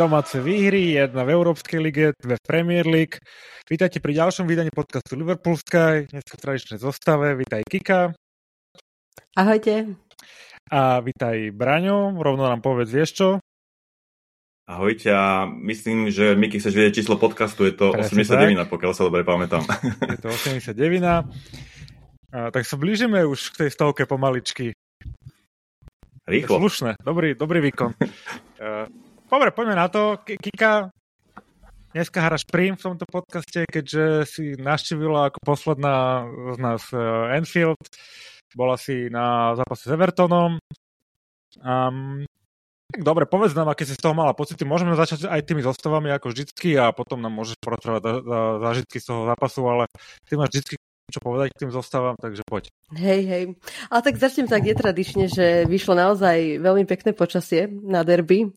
domáce výhry, jedna v Európskej lige, dve v Premier League. Vítajte pri ďalšom vydaní podcastu Liverpool Sky, dnes v tradičnej zostave. Vítaj Kika. Ahojte. A vítaj Braňo, rovno nám povedz, vieš čo? Ahojte a myslím, že Miky chceš vedieť číslo podcastu, je to Presne 89, tak. pokiaľ sa dobre pamätám. Je to 89. A, tak sa blížime už k tej stovke pomaličky. Rýchlo. Slušné, dobrý, dobrý výkon. dobre, poďme na to. Kika, dneska hráš prim v tomto podcaste, keďže si naštívila ako posledná z nás uh, Enfield. Bola si na zápase s Evertonom. Um, tak dobre, povedz nám, aké si z toho mala pocity. Môžeme začať aj tými zostavami ako vždycky a potom nám môžeš porozprávať zážitky z toho zápasu, ale ty máš vždycky čo povedať k tým zostávam, takže poď. Hej, hej. Ale tak začnem tak netradične, že vyšlo naozaj veľmi pekné počasie na derby,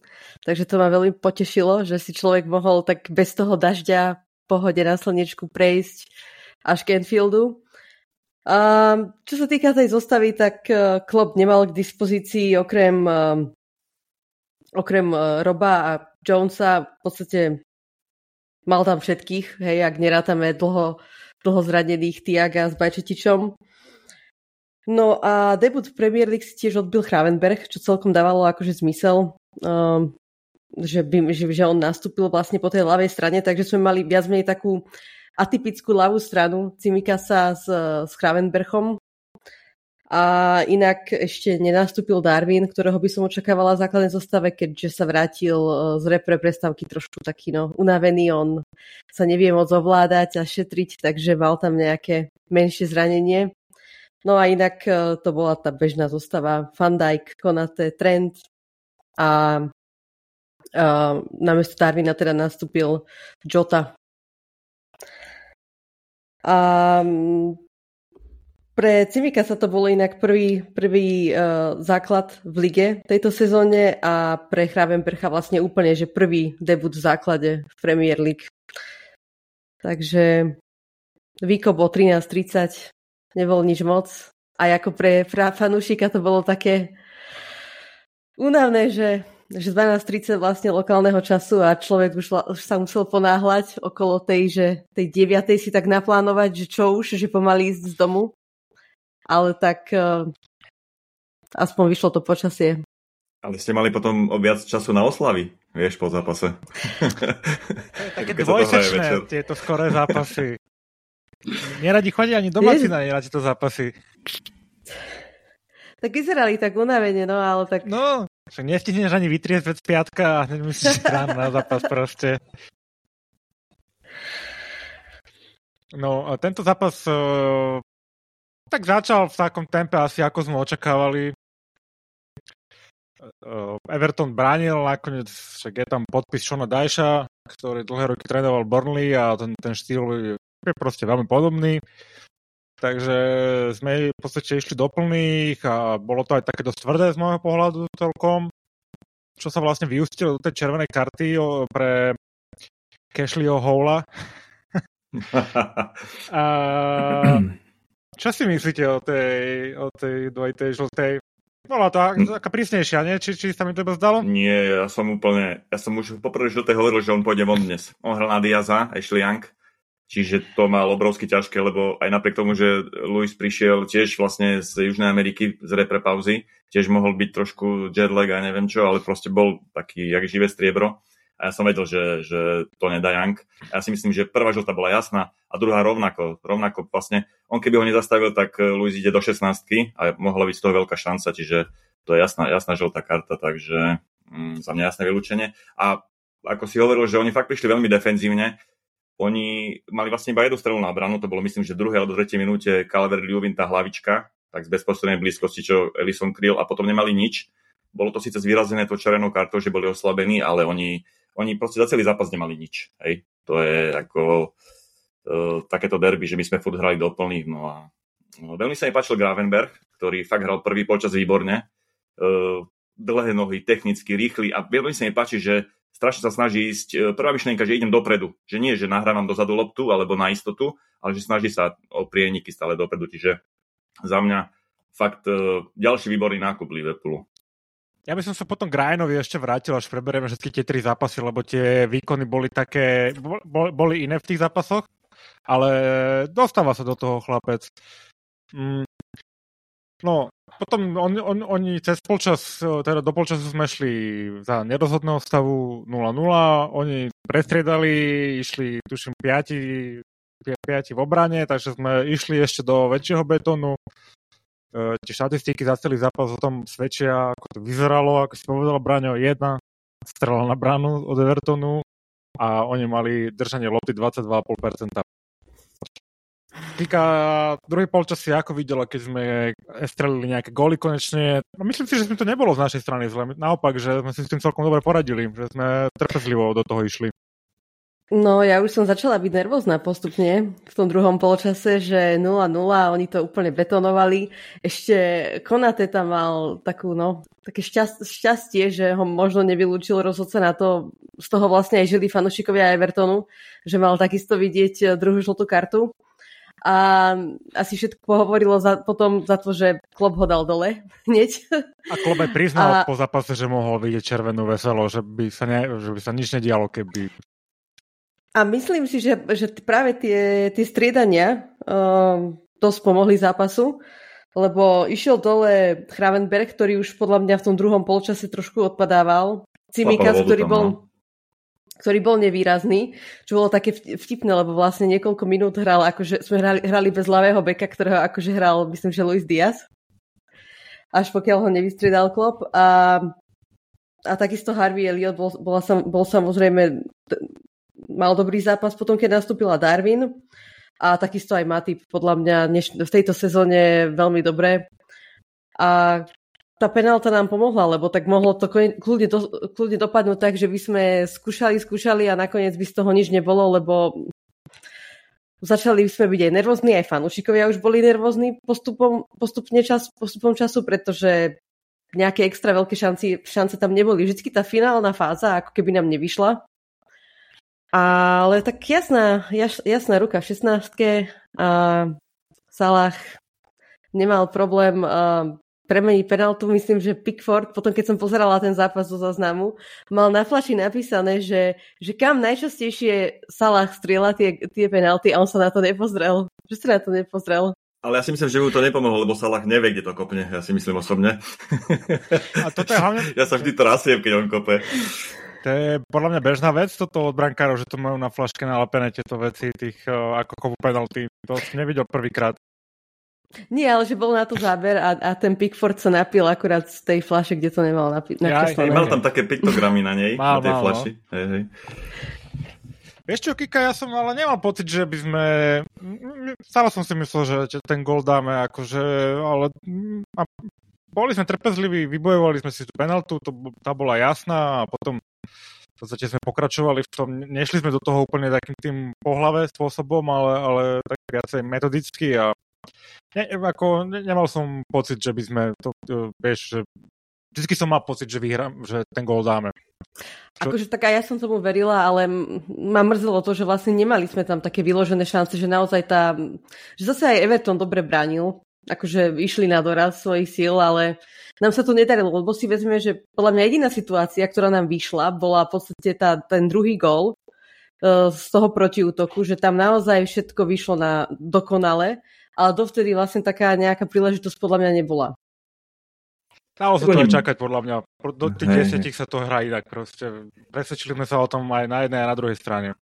takže to ma veľmi potešilo, že si človek mohol tak bez toho dažďa pohode na slnečku prejsť až k Enfieldu. A čo sa týka tej zostavy, tak Klopp nemal k dispozícii okrem, e, okrem e, Roba a Jonesa v podstate mal tam všetkých, hej, ak nerátame dlho dlho zranených Tiaga s Bajčetičom. No a debut v Premier League si tiež odbil Chravenberg, čo celkom dávalo akože zmysel, um, že, by, že, že on nastúpil vlastne po tej ľavej strane, takže sme mali viac menej takú atypickú ľavú stranu Cimikasa s, s Chravenberchom, a inak ešte nenastúpil Darwin, ktorého by som očakávala v základnej zostave, keďže sa vrátil e, z repre prestávky trošku taký no, unavený. On sa nevie moc ovládať a šetriť, takže mal tam nejaké menšie zranenie. No a inak e, to bola tá bežná zostava. Van Dijk, Konate, Trent a, a namiesto Darwina teda nastúpil Jota. A pre Cimika sa to bolo inak prvý, prvý uh, základ v lige tejto sezóne a pre Chravenpercha vlastne úplne, že prvý debut v základe v Premier League. Takže výkop o 13.30 nebol nič moc. A ako pre fanúšika to bolo také únavné, že, že 12.30 vlastne lokálneho času a človek už, už sa musel ponáhľať okolo tej, že tej 9. si tak naplánovať, že čo už, že pomaly ísť z domu ale tak uh, aspoň vyšlo to počasie. Ale ste mali potom viac času na oslavy, vieš, po zápase. Také dvojsečné tieto skoré zápasy. Neradi chodia ani domáci na neradi to zápasy. Tak vyzerali tak unavene, no ale tak... No, však nestihneš ani vytriesť vec piatka a hneď musíš ráno na zápas proste. No, a tento zápas uh, tak začal v takom tempe asi ako sme očakávali. Uh, Everton bránil, nakoniec však je tam podpis Shona Dajša, ktorý dlhé roky trénoval Burnley a ten, ten štýl je proste veľmi podobný. Takže sme v podstate išli do plných a bolo to aj také dosť tvrdé z môjho pohľadu celkom, čo sa vlastne vyústilo do tej červenej karty pre Cashleyho Hola. a čo si myslíte o tej, o tej dvojitej žltej? Bola to taká prísnejšia, nie? Či, či sa mi to zdalo? Nie, ja som úplne, ja som už poprvé žltej hovoril, že on pôjde von dnes. On hral na Diaza, Ashley Young, čiže to mal obrovsky ťažké, lebo aj napriek tomu, že Luis prišiel tiež vlastne z Južnej Ameriky z repre pauzy, tiež mohol byť trošku jetlag a neviem čo, ale proste bol taký jak živé striebro a ja som vedel, že, že to nedá Young. Ja si myslím, že prvá žltá bola jasná a druhá rovnako. Rovnako vlastne, on keby ho nezastavil, tak eh, Luis ide do 16 a mohla byť z toho veľká šanca, čiže to je jasná, jasná žltá karta, takže mm, za mňa jasné vylúčenie. A ako si hovoril, že oni fakt prišli veľmi defenzívne, oni mali vlastne iba jednu strelu na branu, to bolo myslím, že druhé alebo tretej minúte Calvert Lewin tá hlavička, tak z bezprostrednej blízkosti, čo Ellison kryl a potom nemali nič. Bolo to síce zvýrazené to červenou kartou, že boli oslabení, ale oni oni proste za celý zápas nemali nič. Hej. To je ako uh, takéto derby, že my sme furt hrali do plných. No a no, veľmi sa mi páčil Gravenberg, ktorý fakt hral prvý počas výborne. Uh, dlhé nohy, technicky, rýchly a veľmi sa mi páči, že strašne sa snaží ísť, uh, prvá myšlienka, že idem dopredu, že nie, že nahrávam dozadu loptu alebo na istotu, ale že snaží sa o prieniky stále dopredu, čiže za mňa fakt ďalší výborný nákup Liverpoolu. Ja by som sa potom Grajnovi ešte vrátil, až preberieme všetky tie tri zápasy, lebo tie výkony boli také, boli iné v tých zápasoch, ale dostáva sa do toho chlapec. Mm. No, potom on, on, oni cez polčas, teda do polčasu sme šli za nerozhodného stavu 0-0, oni prestriedali, išli tuším 5, 5 v obrane, takže sme išli ešte do väčšieho betónu. E, tie štatistiky za celý zápas o tom svedčia, ako to vyzeralo, ako si povedal Braňo, jedna strela na bránu od Evertonu a oni mali držanie lopty 22,5% týka druhý polčas si ako videla, keď sme strelili nejaké góly konečne. No myslím si, že sme to nebolo z našej strany zle. Naopak, že sme si s tým celkom dobre poradili, že sme trpezlivo do toho išli. No, ja už som začala byť nervózna postupne v tom druhom polčase, že 0-0, oni to úplne betonovali. Ešte Konate tam mal takú, no, také šťastie, že ho možno nevylúčil rozhodca na to, z toho vlastne aj žili fanúšikovia Evertonu, že mal takisto vidieť druhú žltú kartu a asi všetko pohovorilo za, potom za to, že Klopp ho dal dole hneď. A aj priznal a... po zápase, že mohol vidieť červenú veselo, že by sa, ne, že by sa nič nedialo, keby... A myslím si, že, že práve tie, tie striedania uh, dosť pomohli zápasu, lebo išiel dole Chravenberg, ktorý už podľa mňa v tom druhom polčase trošku odpadával. Cimikas, ktorý bol... No ktorý bol nevýrazný, čo bolo také vtipné, lebo vlastne niekoľko minút hral, akože sme hrali, hrali bez ľavého beka, ktorého akože hral, myslím, že Luis Diaz. Až pokiaľ ho nevystriedal klop. A, a takisto Harvey Elliot bol, bol, bol samozrejme mal dobrý zápas potom, keď nastúpila Darwin. A takisto aj Matip, podľa mňa v tejto sezóne veľmi dobre. A tá penálta nám pomohla, lebo tak mohlo to kľudne, do, kľudne dopadnúť tak, že by sme skúšali, skúšali a nakoniec by z toho nič nebolo, lebo začali sme byť aj nervózni, aj fanúšikovia už boli nervózni postupom, postupne čas, postupom času, pretože nejaké extra veľké šanci, šance tam neboli. Vždycky tá finálna fáza ako keby nám nevyšla. Ale tak jasná, jasná ruka v 16 a Salah nemal problém premení penaltu, myslím, že Pickford, potom keď som pozerala ten zápas zo záznamu, mal na flaši napísané, že, že kam najčastejšie Salah strieľa tie, tie penalty a on sa na to nepozrel. Že sa na to nepozrel. Ale ja si myslím, že mu to nepomohlo, lebo Salah nevie, kde to kopne. Ja si myslím osobne. A toto je hlavne... Ja sa vždy trasiem, keď on kope. To je podľa mňa bežná vec, toto od brankárov, že to majú na flaške nalepené tieto veci, tých uh, ako kovu penalty. To som nevidel prvýkrát. Nie, ale že bol na to záber a, a ten Pickford sa napil akurát z tej flaše, kde to nemal napi- nakreslené. Ja, mal tam také piktogramy na nej, mal, na tej mal, no. flaši. No. Hej, hej. Vieš čo, Kika, ja som ale nemal pocit, že by sme... Stále som si myslel, že ten gol dáme, akože... Ale... A boli sme trpezliví, vybojovali sme si tú penaltu, to, tá bola jasná a potom v podstate sme pokračovali v tom, nešli sme do toho úplne takým tým pohlave spôsobom, ale, ale tak viacej metodicky a ne, ako, ne, nemal som pocit, že by sme to, to vieš, že vždycky som mal pocit, že vyhrám, že ten gól dáme. Akože tak aj ja som tomu verila, ale ma mrzelo to, že vlastne nemali sme tam také vyložené šance, že naozaj tá, že zase aj Everton dobre bránil, akože išli na doraz svojich síl, ale nám sa to nedarilo, lebo si vezme, že podľa mňa jediná situácia, ktorá nám vyšla, bola v podstate tá, ten druhý gól uh, z toho protiútoku, že tam naozaj všetko vyšlo na dokonale ale dovtedy vlastne taká nejaká príležitosť podľa mňa nebola. Dalo sa to aj čakať, podľa mňa. Do tých hey, desiatich sa to hrá inak proste. Presvedčili sme sa o tom aj na jednej a na druhej strane.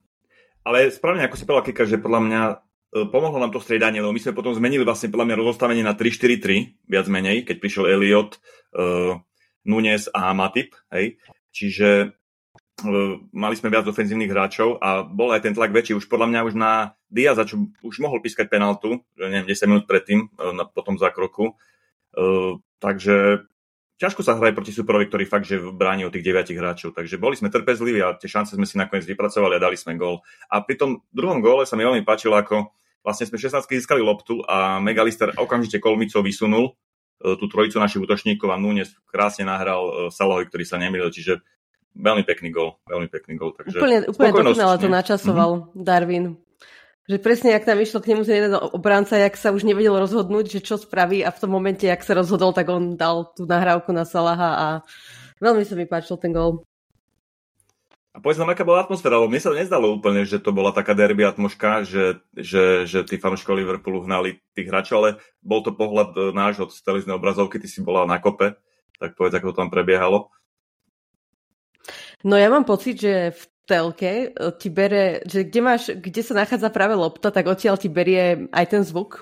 Ale správne, ako si povedal Kika, že podľa mňa e, pomohlo nám to striedanie, lebo my sme potom zmenili vlastne podľa mňa rozostavenie na 3-4-3, viac menej, keď prišiel Elliot, uh, Nunes a Matip, hej. Čiže mali sme viac ofenzívnych hráčov a bol aj ten tlak väčší. Už podľa mňa už na Diaza, čo už mohol pískať penaltu, neviem, 10 minút predtým, e, na, po tom zákroku. Uh, takže ťažko sa hraje proti superovi, ktorý fakt, že bráni o tých 9 hráčov. Takže boli sme trpezliví a tie šance sme si nakoniec vypracovali a dali sme gól. A pri tom druhom góle sa mi veľmi páčilo, ako vlastne sme 16 získali loptu a Megalister okamžite kolmicou vysunul uh, tú trojicu našich útočníkov a Núñez krásne nahral uh, Salahovi, ktorý sa nemýlil. Čiže veľmi pekný gol, veľmi pekný gol. Takže úplne úplne dokonale to načasoval mm-hmm. Darwin. Že presne, ak tam išlo k nemu ten jeden obránca, jak sa už nevedel rozhodnúť, že čo spraví a v tom momente, jak sa rozhodol, tak on dal tú nahrávku na Salaha a veľmi sa mi páčil ten gol. A povedz nám, aká bola atmosféra, lebo mne sa nezdalo úplne, že to bola taká derby atmoška, že, že, že tí fanúškovia Liverpoolu hnali tých hráčov, ale bol to pohľad e, náš od televíznej obrazovky, ty si bola na kope, tak povedz, ako to tam prebiehalo. No ja mám pocit, že v telke e, ti bere, že kde, máš, kde sa nachádza práve lopta, tak odtiaľ ti berie aj ten zvuk.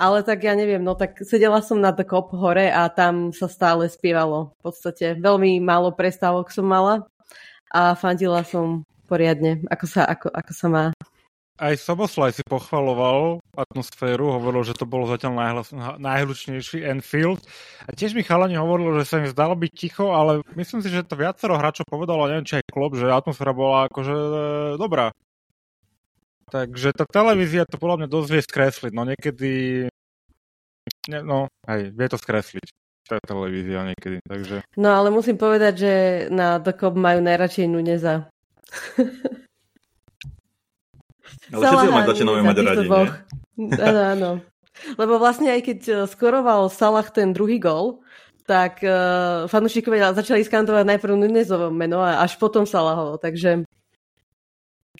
Ale tak ja neviem, no tak sedela som na The Cop hore a tam sa stále spievalo. V podstate veľmi málo prestávok som mala a fandila som poriadne, ako sa, ako, ako sa má. Aj Soboslaj si pochvaloval atmosféru, hovoril, že to bolo zatiaľ najhlas, najhlučnejší Enfield. A tiež mi chalani hovoril, že sa im zdalo byť ticho, ale myslím si, že to viacero hráčov povedalo, neviem, či aj klub, že atmosféra bola akože e, dobrá. Takže tá televízia to podľa mňa dosť vie skresliť. No niekedy... Ne, no, hej, vie to skresliť. Je televízia niekedy, takže... No ale musím povedať, že na Cop majú najradšej Nuneza. Ale všetci ho začíname mať radi, Áno, áno. Lebo vlastne aj keď eh, skoroval Salah ten druhý gol, tak uh, fanúšikovia začali skandovať najprv Nunezovo meno a až potom Salahovo, takže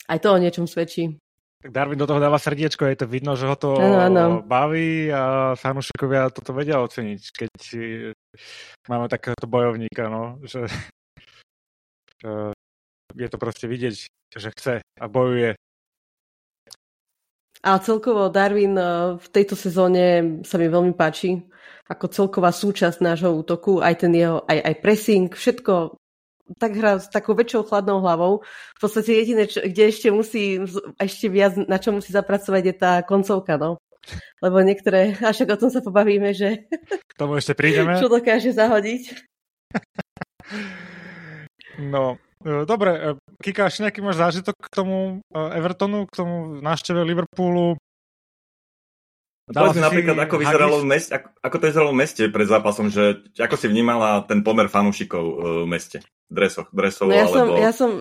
aj to o niečom svedčí. Tak Darwin do toho dáva srdiečko, je to vidno, že ho to ano, ano. baví a fanúšikovia toto vedia oceniť, keď máme takéhoto bojovníka, no, že je to proste vidieť, že chce a bojuje a celkovo Darwin eh, v tejto sezóne sa mi veľmi páči ako celková súčasť nášho útoku, aj ten jeho, aj, aj pressing, všetko tak hrá s takou väčšou chladnou hlavou. V podstate jediné, čo, kde ešte musí, ešte viac, na čo musí zapracovať, je tá koncovka, no. Lebo niektoré, až o tom sa pobavíme, že... Tomu ešte prídeme. Čo dokáže zahodiť. No, dobre, e, Kika, ešte nejaký máš zážitok k tomu e, Evertonu, k tomu návšteve Liverpoolu? Povedz mi napríklad, ako, vyzeralo v meste, ako, ako to vyzeralo v meste pred zápasom, že ako si vnímala ten pomer fanúšikov v meste? Dresoch, dresov, no ja alebo... Som, ja som,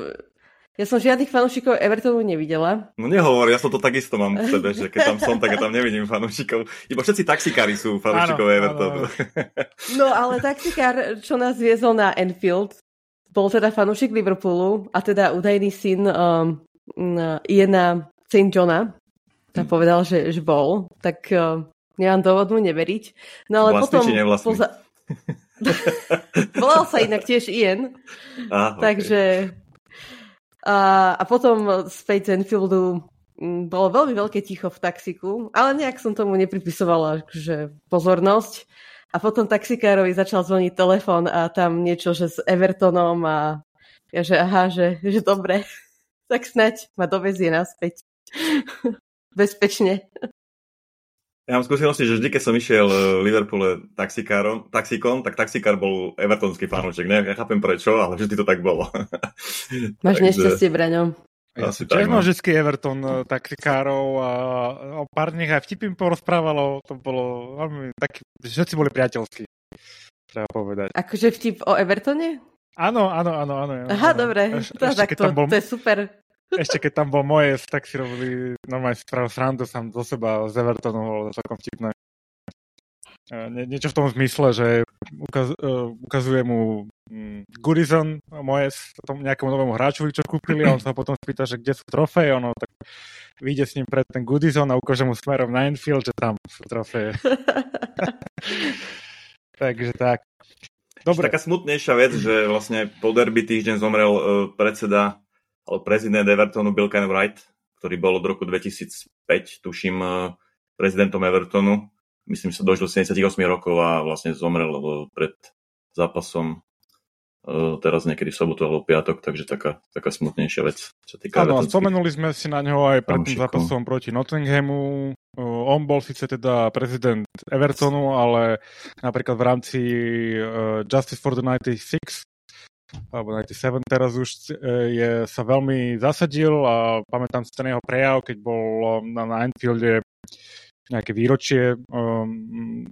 ja som žiadnych fanúšikov Evertonu nevidela. No nehovor, ja som to takisto mám v sebe, že keď tam som, tak ja tam nevidím fanúšikov. Iba všetci taxikári sú fanúšikov Evertonu. No ale taxikár, čo nás viezol na Enfield, bol teda fanúšik Liverpoolu a teda údajný syn um, Iena St. Johna tam povedal, že, že bol, tak uh, nemám dôvod mu neveriť. No ale vlastný potom... či Poza... Volal sa inak tiež Ian. Ah, okay. Takže... A, a potom späť z Enfieldu bolo veľmi veľké ticho v taxiku, ale nejak som tomu nepripisovala že pozornosť. A potom taxikárovi začal zvoniť telefón a tam niečo, že s Evertonom a ja, že aha, že, že dobre, tak snať ma dovezie naspäť. Bezpečne. Ja mám skúsenosti, že vždy, keď som išiel v Liverpoole taxikárom, taxikom, tak taxikár bol evertonský fanúček. Ne, ja chápem prečo, ale vždy to tak bolo. Máš Takže... nešťastie, Braňo. Asi tak, no. vždy Everton uh, taxikárov a o pár dní aj vtipy porozprávalo, to bolo veľmi taký, všetci boli priateľskí, treba povedať. Akože vtip o Evertone? Áno, áno, áno, áno. Aha, dobre, Eš, to, ešte, to, bol, to je super. Ešte keď tam bol moje, tak si robili normálne spravil srandu sám do seba z Evertonu, bolo celkom vtipné. Nie, niečo v tom zmysle, že ukaz, uh, ukazuje mu Goodison, moje tom nejakému novému hráčovi, čo kúpili a on sa potom spýta, že kde sú trofeje, ono tak vyjde s ním pred ten Goodison a ukáže mu smerom na Enfield, že tam sú trofeje. Takže tak. Dobre. Taká smutnejšia vec, že vlastne po derby týždeň zomrel uh, predseda alebo prezident Evertonu Bill Wright, ktorý bol od roku 2005, tuším, uh, prezidentom Evertonu myslím, že sa dožil 78 rokov a vlastne zomrel pred zápasom e, teraz niekedy v sobotu alebo piatok, takže taká, taká smutnejšia vec. Čo týka Áno, spomenuli sme si na neho aj pred tým zápasom proti Nottinghamu. E, on bol síce teda prezident Evertonu, ale napríklad v rámci Justice for the 96 alebo 97 teraz už je, sa veľmi zasadil a pamätám si ten jeho prejav, keď bol na, na Anfielde nejaké výročie um,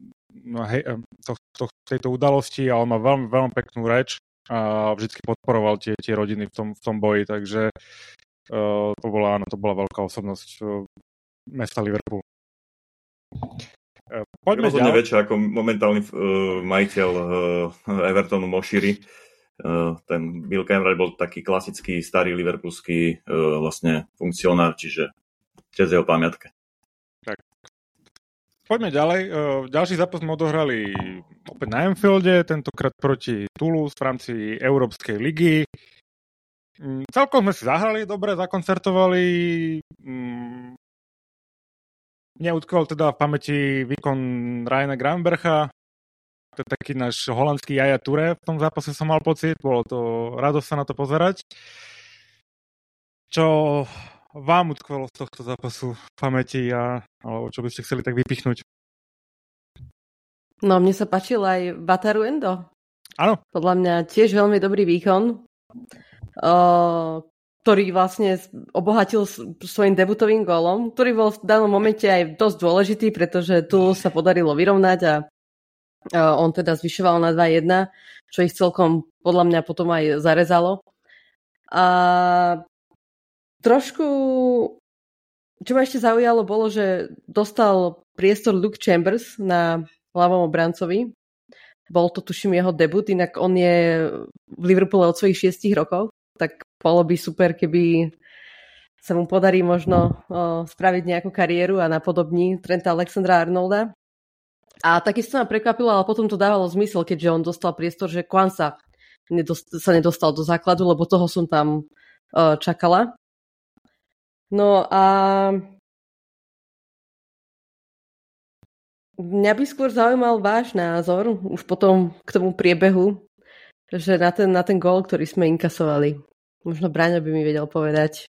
hej, um, to, to, tejto udalosti a on má veľmi, veľmi peknú reč a vždy podporoval tie, tie rodiny v tom, v tom boji, takže Uh, to bola, áno, to bola veľká osobnosť uh, mesta Liverpool. Uh, poďme ďalej. väčšie ako momentálny uh, majiteľ uh, Evertonu Moširi. Uh, ten Bill Cameron bol taký klasický starý liverpoolský uh, vlastne funkcionár, čiže čest jeho pamiatke. Tak. Poďme ďalej. Uh, ďalší zápas sme odohrali opäť na Anfielde, tentokrát proti Toulouse v rámci Európskej ligy. Mm, celkom sme si zahrali dobre, zakoncertovali. Mm, mne utkol teda v pamäti výkon Ryana Grambercha. To je taký náš holandský Jaja Ture v tom zápase som mal pocit. Bolo to radosť sa na to pozerať. Čo vám utkvelo z tohto zápasu v pamäti a, alebo čo by ste chceli tak vypichnúť? No, mne sa páčil aj Bataru Endo. Áno. Podľa mňa tiež veľmi dobrý výkon ktorý vlastne obohatil svojim debutovým gólom, ktorý bol v danom momente aj dosť dôležitý, pretože tu sa podarilo vyrovnať a on teda zvyšoval na 2-1, čo ich celkom podľa mňa potom aj zarezalo. A trošku, čo ma ešte zaujalo, bolo, že dostal priestor Luke Chambers na ľavom obrancovi. Bol to, tuším, jeho debut, inak on je v Liverpoole od svojich šiestich rokov tak bolo by super, keby sa mu podarí možno o, spraviť nejakú kariéru a napodobní Trenta Alexandra Arnolda. A takisto ma prekvapilo, ale potom to dávalo zmysel, keďže on dostal priestor, že Kwanza nedost- sa nedostal do základu, lebo toho som tam o, čakala. No a mňa by skôr zaujímal váš názor, už potom k tomu priebehu, že na ten, na ten gól, ktorý sme inkasovali. Možno Braňo by mi vedel povedať,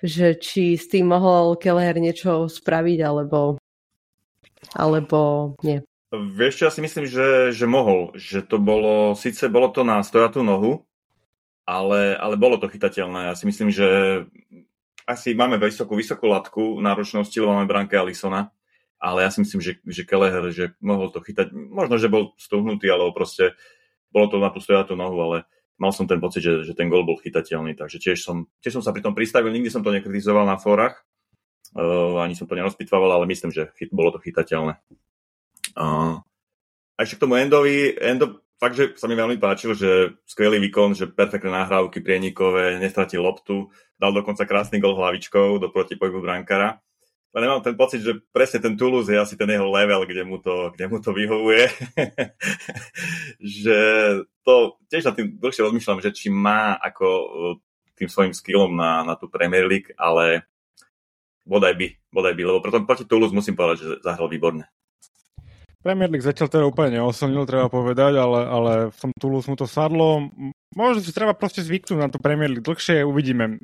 že či s tým mohol Kelleher niečo spraviť, alebo, alebo nie. Vieš čo, ja si myslím, že, že mohol. Že to bolo, síce bolo to na stojatú nohu, ale, ale bolo to chytateľné. Ja si myslím, že asi máme vysokú, vysokú latku náročnosti, lebo máme Branke Alisona, ale ja si myslím, že, že Kelleher, že mohol to chytať. Možno, že bol stuhnutý, alebo proste bolo to na tú stojatú nohu, ale mal som ten pocit, že, že ten gol bol chytateľný, takže tiež som, tiež som sa pri tom pristavil, nikdy som to nekritizoval na fórach, uh, ani som to nerozpitvával, ale myslím, že chyt, bolo to chytateľné. Uh, a ešte k tomu Endovi, Endo fakt, že sa mi veľmi páčil, že skvelý výkon, že perfektné nahrávky prienikové, nestratil loptu, dal dokonca krásny gol hlavičkou do protipohybu brankára ale nemám ten pocit, že presne ten Toulouse je asi ten jeho level, kde mu to, kde mu to vyhovuje. že to tiež na tým dlhšie rozmýšľam, že či má ako e, tým svojim skillom na, na tú Premier League, ale bodaj by, bodaj by, lebo potom proti Toulouse musím povedať, že zahral výborne. Premier League zatiaľ teda úplne neoslnil, treba povedať, ale, ale v tom Toulouse mu to sadlo. Možno si treba proste zvyknúť na to Premier League dlhšie, uvidíme.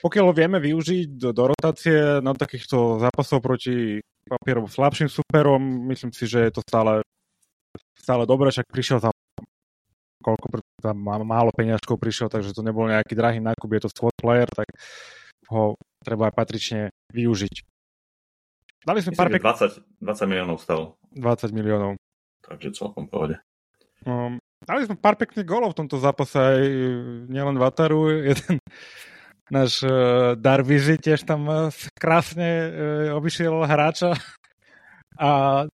Pokiaľ ho vieme využiť do, do rotácie na takýchto zápasov proti papierov slabším superom, myslím si, že je to stále, stále dobré, však prišiel tam koľko tam málo peňažkov prišiel, takže to nebol nejaký drahý nákup, je to squad player, tak ho treba aj patrične využiť. Dali sme Myslím, pár pek... 20, 20 miliónov stalo. 20 miliónov. Takže celkom pohode. Um, dali sme pár pekných golov v tomto zápase, aj nielen Vataru, jeden náš uh, Darvizi tiež tam uh, krásne uh, obišiel hráča a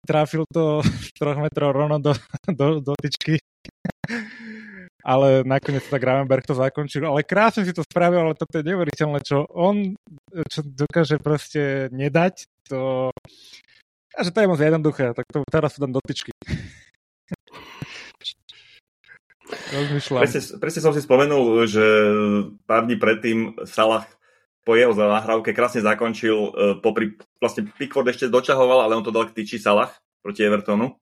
trafil to troch metrov rovno do, do, do tyčky. ale nakoniec tak Gravenberg to zakončil. Ale krásne si to spravil, ale toto je neuveriteľné, čo on čo dokáže proste nedať, to... A že to je moc jednoduché, tak to teraz sú tam dotyčky. Presne, presne som si spomenul, že pár dní predtým Salah po jeho nahrávke krásne zakončil, e, popri, vlastne Pickford ešte dočahoval, ale on to dal k tyči Salah proti Evertonu.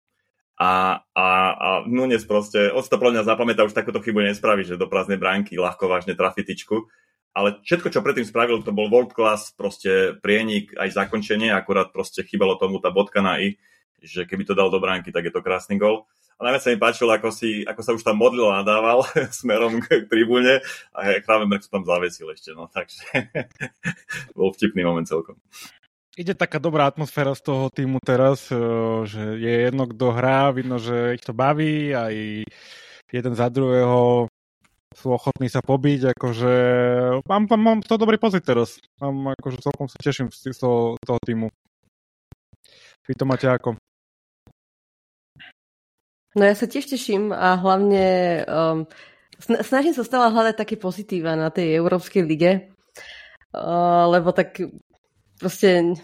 A, a, a Nunes proste, on si to pro mňa zapamätá, už takúto chybu nespraví, že do prázdnej bránky ľahko vážne trafi tyčku ale všetko, čo predtým spravil, to bol world class, proste prienik, aj zakončenie, akurát proste chýbalo tomu tá bodka na i, že keby to dal do bránky, tak je to krásny gol. A najviac sa mi páčilo, ako, si, ako sa už tam modlil a nadával smerom k tribúne a Kravenberg sa tam zavesil ešte, no takže bol vtipný moment celkom. Ide taká dobrá atmosféra z toho týmu teraz, eh, že je jedno, kto hrá, vidno, že ich to baví, aj jeden za druhého sú ochotní sa pobiť, akože mám, mám, mám to dobrý pocit teraz. Mám, akože celkom sa teším z toho, toho týmu. Vy to máte ako? No ja sa tiež teším a hlavne um, snažím sa stále hľadať také pozitíva na tej Európskej lige, uh, lebo tak proste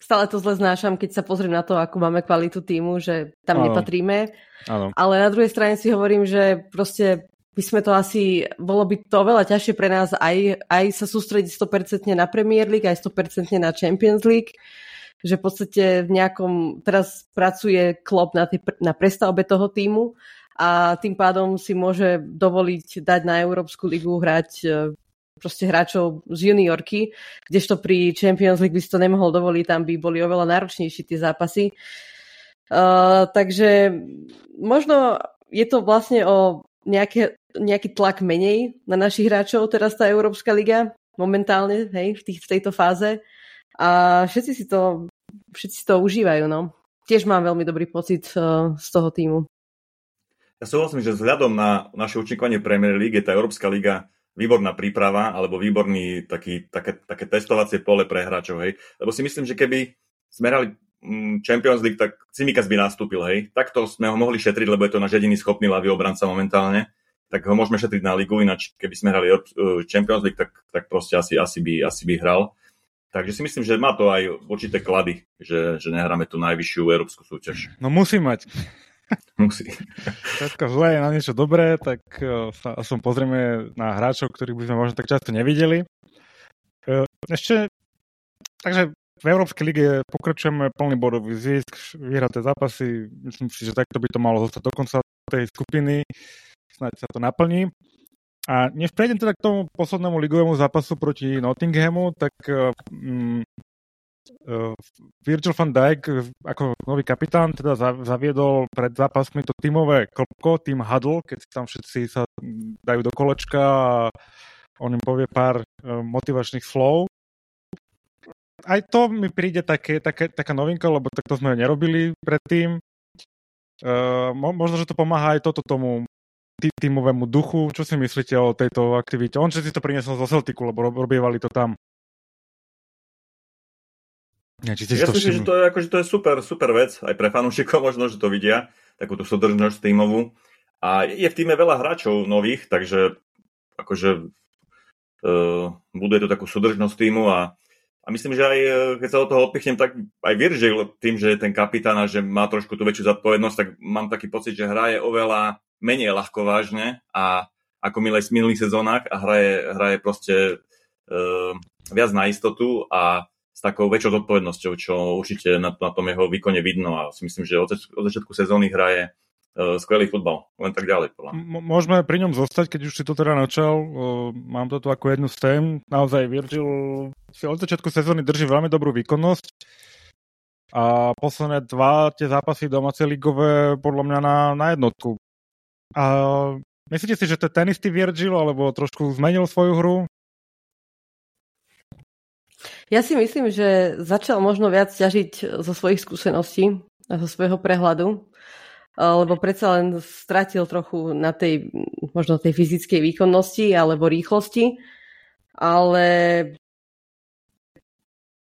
stále to zle znášam, keď sa pozriem na to, ako máme kvalitu týmu, že tam ano. nepatríme. Ano. Ale na druhej strane si hovorím, že proste by sme to asi, bolo by to veľa ťažšie pre nás aj, aj sa sústrediť 100% na Premier League, aj 100% na Champions League, že v podstate v nejakom, teraz pracuje klub na, tej, na prestavbe toho týmu a tým pádom si môže dovoliť dať na Európsku ligu hrať e, proste hráčov z juniorky, kdežto pri Champions League by si to nemohol dovoliť, tam by boli oveľa náročnejšie tie zápasy. Uh, takže možno je to vlastne o nejaké, nejaký tlak menej na našich hráčov, teraz tá Európska liga momentálne, hej, v, tých, v tejto fáze. A všetci si to, všetci si to užívajú, no. Tiež mám veľmi dobrý pocit uh, z toho týmu. Ja súhlasím, že vzhľadom na naše účinkovanie Premier League je tá Európska liga výborná príprava alebo výborný taký, také, také testovacie pole pre hráčov, hej. Lebo si myslím, že keby sme hrali mm, Champions League, tak Cimikas by nastúpil, hej. Takto sme ho mohli šetriť, lebo je to náš jediný schopný ľavý obranca momentálne. Tak ho môžeme šetriť na ligu, ináč keby sme hrali uh, Champions League, tak, tak proste asi, asi, by, asi by hral. Takže si myslím, že má to aj určité klady, že, že nehráme tú najvyššiu európsku súťaž. No musí mať. Musí. Všetko zlé je na niečo dobré, tak e, sa aspoň pozrieme na hráčov, ktorých by sme možno tak často nevideli. E, ešte, takže v Európskej lige pokračujeme plný bodový zisk, vyhraté zápasy, myslím si, že takto by to malo zostať do konca tej skupiny, snáď sa to naplní. A než prejdem teda k tomu poslednému ligovému zápasu proti Nottinghamu, tak um, uh, Virgil van Dijk ako nový kapitán teda zaviedol pred zápasmi to tímové klopko, tým huddle, keď tam všetci sa dajú do kolečka a on im povie pár uh, motivačných slov. Aj to mi príde také, také, taká novinka, lebo takto sme ho nerobili predtým. Uh, možno, že to pomáha aj toto tomu tý, tímovému duchu. Čo si myslíte o tejto aktivite? On si to priniesol zo Celticu, lebo robievali to tam. Ja, či ja myslím, že to, je, akože to je super, super vec, aj pre fanúšikov možno, že to vidia, takúto súdržnosť tímovú. A je v týme veľa hráčov nových, takže akože uh, buduje to takú súdržnosť týmu a, a myslím, že aj e, keď sa do toho odpichnem, tak aj Virgil tým, že je ten kapitán a že má trošku tú väčšiu zodpovednosť, tak mám taký pocit, že hraje oveľa menej ľahko vážne a ako milej v minulých sezónach a hraje, hraje proste uh, viac na istotu a s takou väčšou zodpovednosťou, čo určite na, na tom jeho výkone vidno a si myslím, že od, od začiatku sezóny hraje uh, skvelý futbal. Len tak ďalej. Podľa M- môžeme pri ňom zostať, keď už si to teda načal. Uh, mám to tu ako jednu z tém. Naozaj Virgil si od začiatku sezóny drží veľmi dobrú výkonnosť a posledné dva tie zápasy domácej ligové podľa mňa na, na jednotku. A myslíte si, že to je ten istý Virgil, alebo trošku zmenil svoju hru? Ja si myslím, že začal možno viac ťažiť zo svojich skúseností a zo svojho prehľadu, lebo predsa len stratil trochu na tej, možno tej fyzickej výkonnosti alebo rýchlosti, ale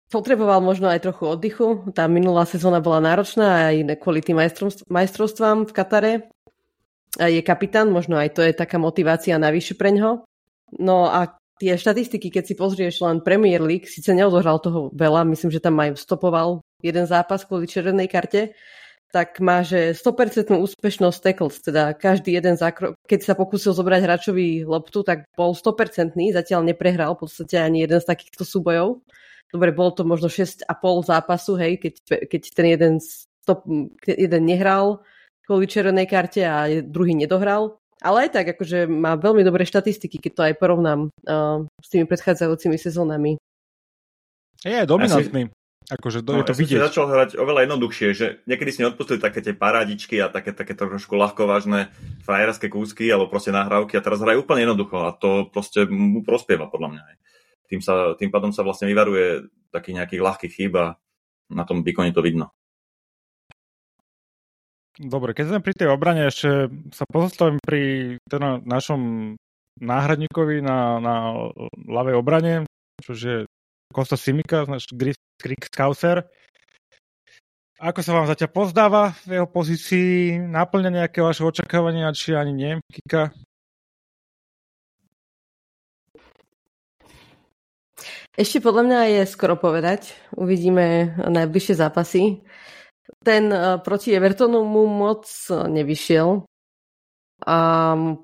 potreboval možno aj trochu oddychu. Tá minulá sezóna bola náročná aj kvôli tým majstrovstvám v Katare. A je kapitán, možno aj to je taká motivácia navyše pre ňo. No a tie štatistiky, keď si pozrieš len Premier League, síce neodohral toho veľa, myslím, že tam aj stopoval jeden zápas kvôli červenej karte, tak má, že 100% úspešnosť tackles, teda každý jeden zákrok, keď sa pokúsil zobrať hráčovi loptu, tak bol 100%, zatiaľ neprehral v podstate ani jeden z takýchto súbojov. Dobre, bolo to možno 6,5 zápasu, hej, keď, keď ten jeden, stop, jeden nehral kvôli červenej karte a druhý nedohral. Ale aj tak, akože má veľmi dobré štatistiky, keď to aj porovnám uh, s tými predchádzajúcimi sezónami. Je dominantný. Akože do, no, je to ja vidieť. začal hrať oveľa jednoduchšie, že niekedy si neodpustili také tie parádičky a také, také trošku ľahko vážne frajerské kúsky alebo proste nahrávky a teraz hrajú úplne jednoducho a to proste mu prospieva podľa mňa. Tým, sa, tým pádom sa vlastne vyvaruje takých nejakých ľahkých chýb a na tom výkone to vidno. Dobre, keď sme pri tej obrane, ešte sa pozastavím pri teda našom náhradníkovi na, na ľavej obrane, čo je Kosta Simika, náš Grig Scouser. Ako sa vám zatiaľ pozdáva v jeho pozícii? Naplňa nejaké vaše očakávania, či ani nie? Kika? Ešte podľa mňa je skoro povedať. Uvidíme najbližšie zápasy. Ten uh, proti Evertonu mu moc nevyšiel. A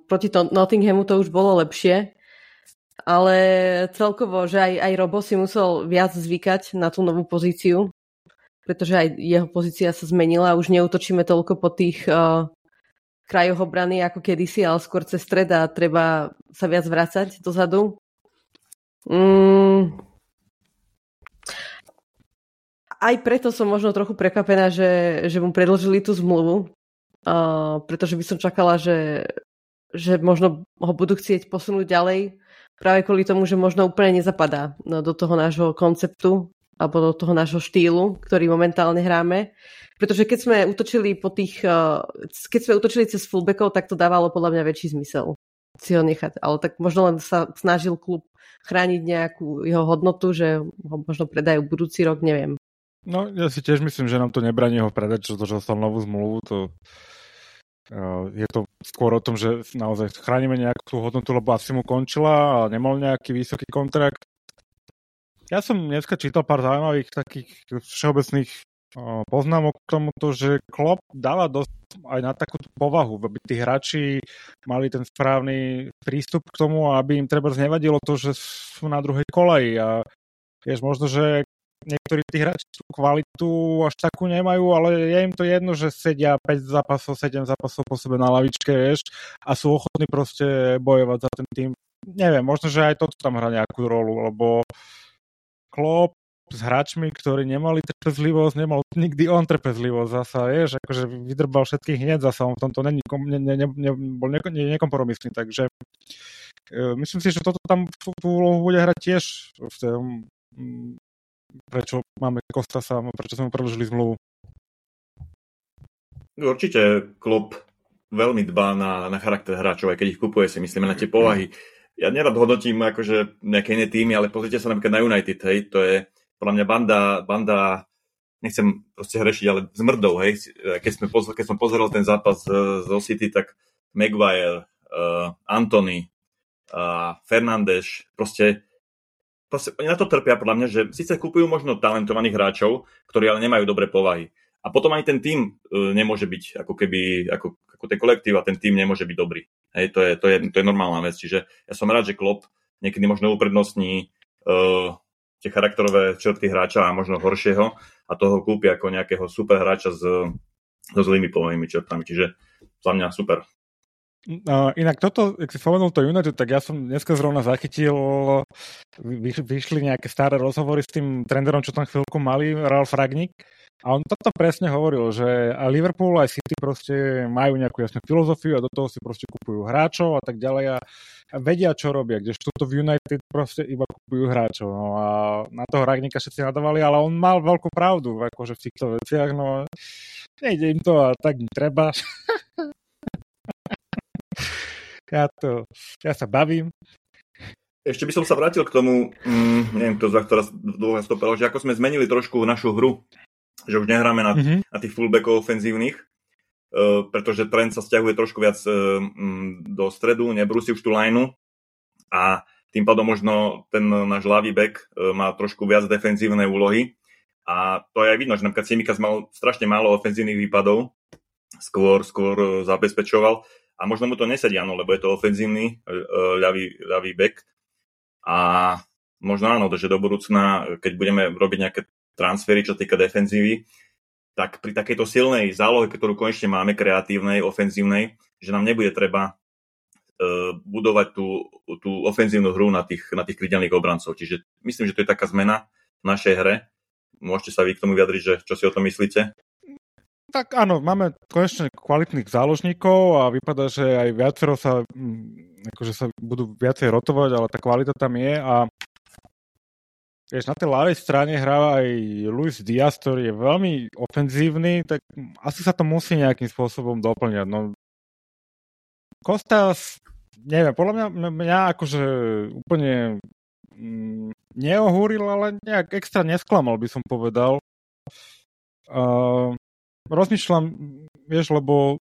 proti to, Nottinghamu to už bolo lepšie. Ale celkovo, že aj, aj Robo si musel viac zvykať na tú novú pozíciu, pretože aj jeho pozícia sa zmenila. Už neutočíme toľko po tých uh, krajoch obrany ako kedysi, ale skôr cez stred a treba sa viac vrácať dozadu. Mm. Aj preto som možno trochu prekvapená, že, že mu predložili tú zmluvu, uh, pretože by som čakala, že, že možno ho budú chcieť posunúť ďalej, práve kvôli tomu, že možno úplne nezapadá no, do toho nášho konceptu alebo do toho nášho štýlu, ktorý momentálne hráme. Pretože keď sme utočili po tých, uh, keď sme utočili cez fullbackov, tak to dávalo podľa mňa väčší zmysel si ho nechať. Ale tak možno len sa snažil klub chrániť nejakú jeho hodnotu, že ho možno predajú budúci rok, neviem. No, ja si tiež myslím, že nám to nebraní ho predať, čo to, že dostal novú zmluvu, to uh, je to skôr o tom, že naozaj chránime nejakú tú hodnotu, lebo asi mu končila a nemal nejaký vysoký kontrakt. Ja som dneska čítal pár zaujímavých takých všeobecných uh, poznámok k tomuto, že Klopp dáva dosť aj na takúto povahu, aby tí hráči mali ten správny prístup k tomu, aby im treba znevadilo to, že sú na druhej koleji a vieš, možno, že niektorí tí hráči tú kvalitu až takú nemajú, ale je im to jedno, že sedia 5 zápasov, 7 zápasov po sebe na lavičke, vieš, a sú ochotní proste bojovať za ten tým. Neviem, možno, že aj toto tam hrá nejakú rolu, lebo Klopp s hráčmi, ktorí nemali trpezlivosť, nemal nikdy on trpezlivosť zasa, vieš, akože vydrbal všetkých hneď zasa, on v tomto není, ne, ne, ne, ne, bol ne, ne, nekompromisný, takže e, myslím si, že toto tam tú, tú úlohu bude hrať tiež v tom, m, prečo máme Kostasa, prečo sme mu predložili zmluvu. Určite klub veľmi dbá na, na charakter hráčov, aj keď ich kupuje, si myslíme na tie povahy. Ja nerad hodnotím akože nejaké iné týmy, ale pozrite sa napríklad na United, hej, to je podľa mňa banda, banda nechcem proste hrešiť, ale zmrdov, hej. Keď, sme pozor, keď som pozeral ten zápas z, z City, tak Maguire, uh, Anthony, uh, Fernández, proste, proste oni na to trpia podľa mňa, že síce kúpujú možno talentovaných hráčov, ktorí ale nemajú dobré povahy. A potom ani ten tým uh, nemôže byť ako keby, ako, ako ten kolektív a ten tým nemôže byť dobrý. Hej, to je, to je, to je normálna vec. Čiže ja som rád, že Klopp niekedy možno uprednostní uh, tie charakterové črty hráča a možno horšieho a toho kúpia ako nejakého super hráča s, so zlými povojimi črtami. Čiže za mňa super. Uh, inak toto, ak si spomenul to United, tak ja som dneska zrovna zachytil, vyš, vyšli nejaké staré rozhovory s tým trenderom, čo tam chvíľku mali, Ralf Ragnik, a on toto presne hovoril, že a Liverpool aj City proste majú nejakú jasnú filozofiu a do toho si proste kupujú hráčov a tak ďalej a, vedia, čo robia, kdežto to v United proste iba kupujú hráčov. No a na toho Ragnika všetci nadávali, ale on mal veľkú pravdu akože v týchto veciach, no nejde im to a tak im treba. ja, to, ja sa bavím. Ešte by som sa vrátil k tomu, mm, neviem, kto za ktorá dlho stopil, že ako sme zmenili trošku našu hru že už nehráme na, mm-hmm. na tých fullbackov ofenzívnych, uh, pretože trend sa stiahuje trošku viac uh, do stredu, nebrúsi už tú lineu a tým pádom možno ten náš ľavý back uh, má trošku viac defenzívnej úlohy a to je aj vidno, že napríklad Simikas mal strašne málo ofenzívnych výpadov, skôr, skôr zabezpečoval a možno mu to nesedí, áno, lebo je to ofenzívny ľavý, ľavý back a možno áno, že do budúcna, keď budeme robiť nejaké transfery, čo týka defenzívy, tak pri takejto silnej zálohe, ktorú konečne máme, kreatívnej, ofenzívnej, že nám nebude treba uh, budovať tú, tú ofenzívnu hru na tých, na tých krydelných obrancov. Čiže myslím, že to je taká zmena v našej hre. Môžete sa vy k tomu vyjadriť, že čo si o tom myslíte? Tak áno, máme konečne kvalitných záložníkov a vypadá, že aj viacero sa, mm, akože sa budú viacej rotovať, ale tá kvalita tam je a Vieš, na tej ľavej strane hrá aj Luis Diaz, ktorý je veľmi ofenzívny, tak asi sa to musí nejakým spôsobom doplňať. No, Kostas neviem, podľa mňa, mňa akože úplne mm, neohúril, ale nejak extra nesklamal, by som povedal. Uh, rozmýšľam, vieš, lebo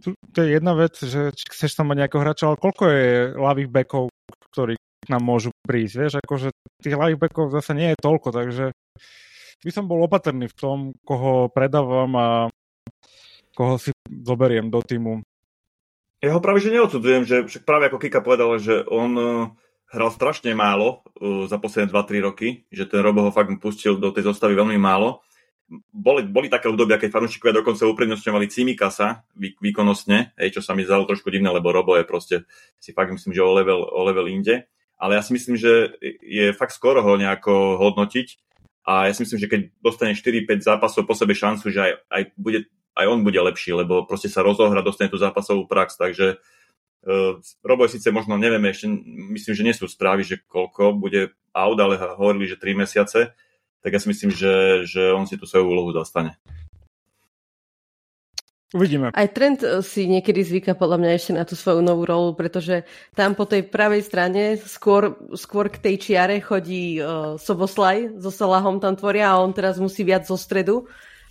tu, to je jedna vec, že chceš tam mať nejakého hráča, ale koľko je ľavých bekov, ktorí k nám môžu prísť, vieš, akože tých ľavých bekov zase nie je toľko, takže by som bol opatrný v tom, koho predávam a koho si zoberiem do týmu. Ja ho práve že neodsudzujem, že však práve ako Kika povedal, že on uh, hral strašne málo uh, za posledné 2-3 roky, že ten Robo ho fakt pustil do tej zostavy veľmi málo boli, boli také obdobia, keď fanúšikovia dokonca uprednostňovali Cimikasa vý, výkonnostne, hej, čo sa mi zdalo trošku divné, lebo Robo je proste, si fakt myslím, že o level, o level inde. Ale ja si myslím, že je fakt skoro ho nejako hodnotiť a ja si myslím, že keď dostane 4-5 zápasov po sebe šancu, že aj, aj, bude, aj on bude lepší, lebo proste sa rozohra, dostane tú zápasovú prax, takže uh, Robo síce možno, nevieme, ešte myslím, že nie sú správy, že koľko bude out, ale hovorili, že 3 mesiace, tak ja si myslím, že, že on si tú svoju úlohu dostane. Uvidíme. Aj Trent eh, si niekedy zvyka podľa mňa ešte na tú svoju novú rolu, pretože tam po tej pravej strane skôr, skôr k tej čiare chodí uh, Soboslaj so Salahom tam tvoria a on teraz musí viac zo stredu.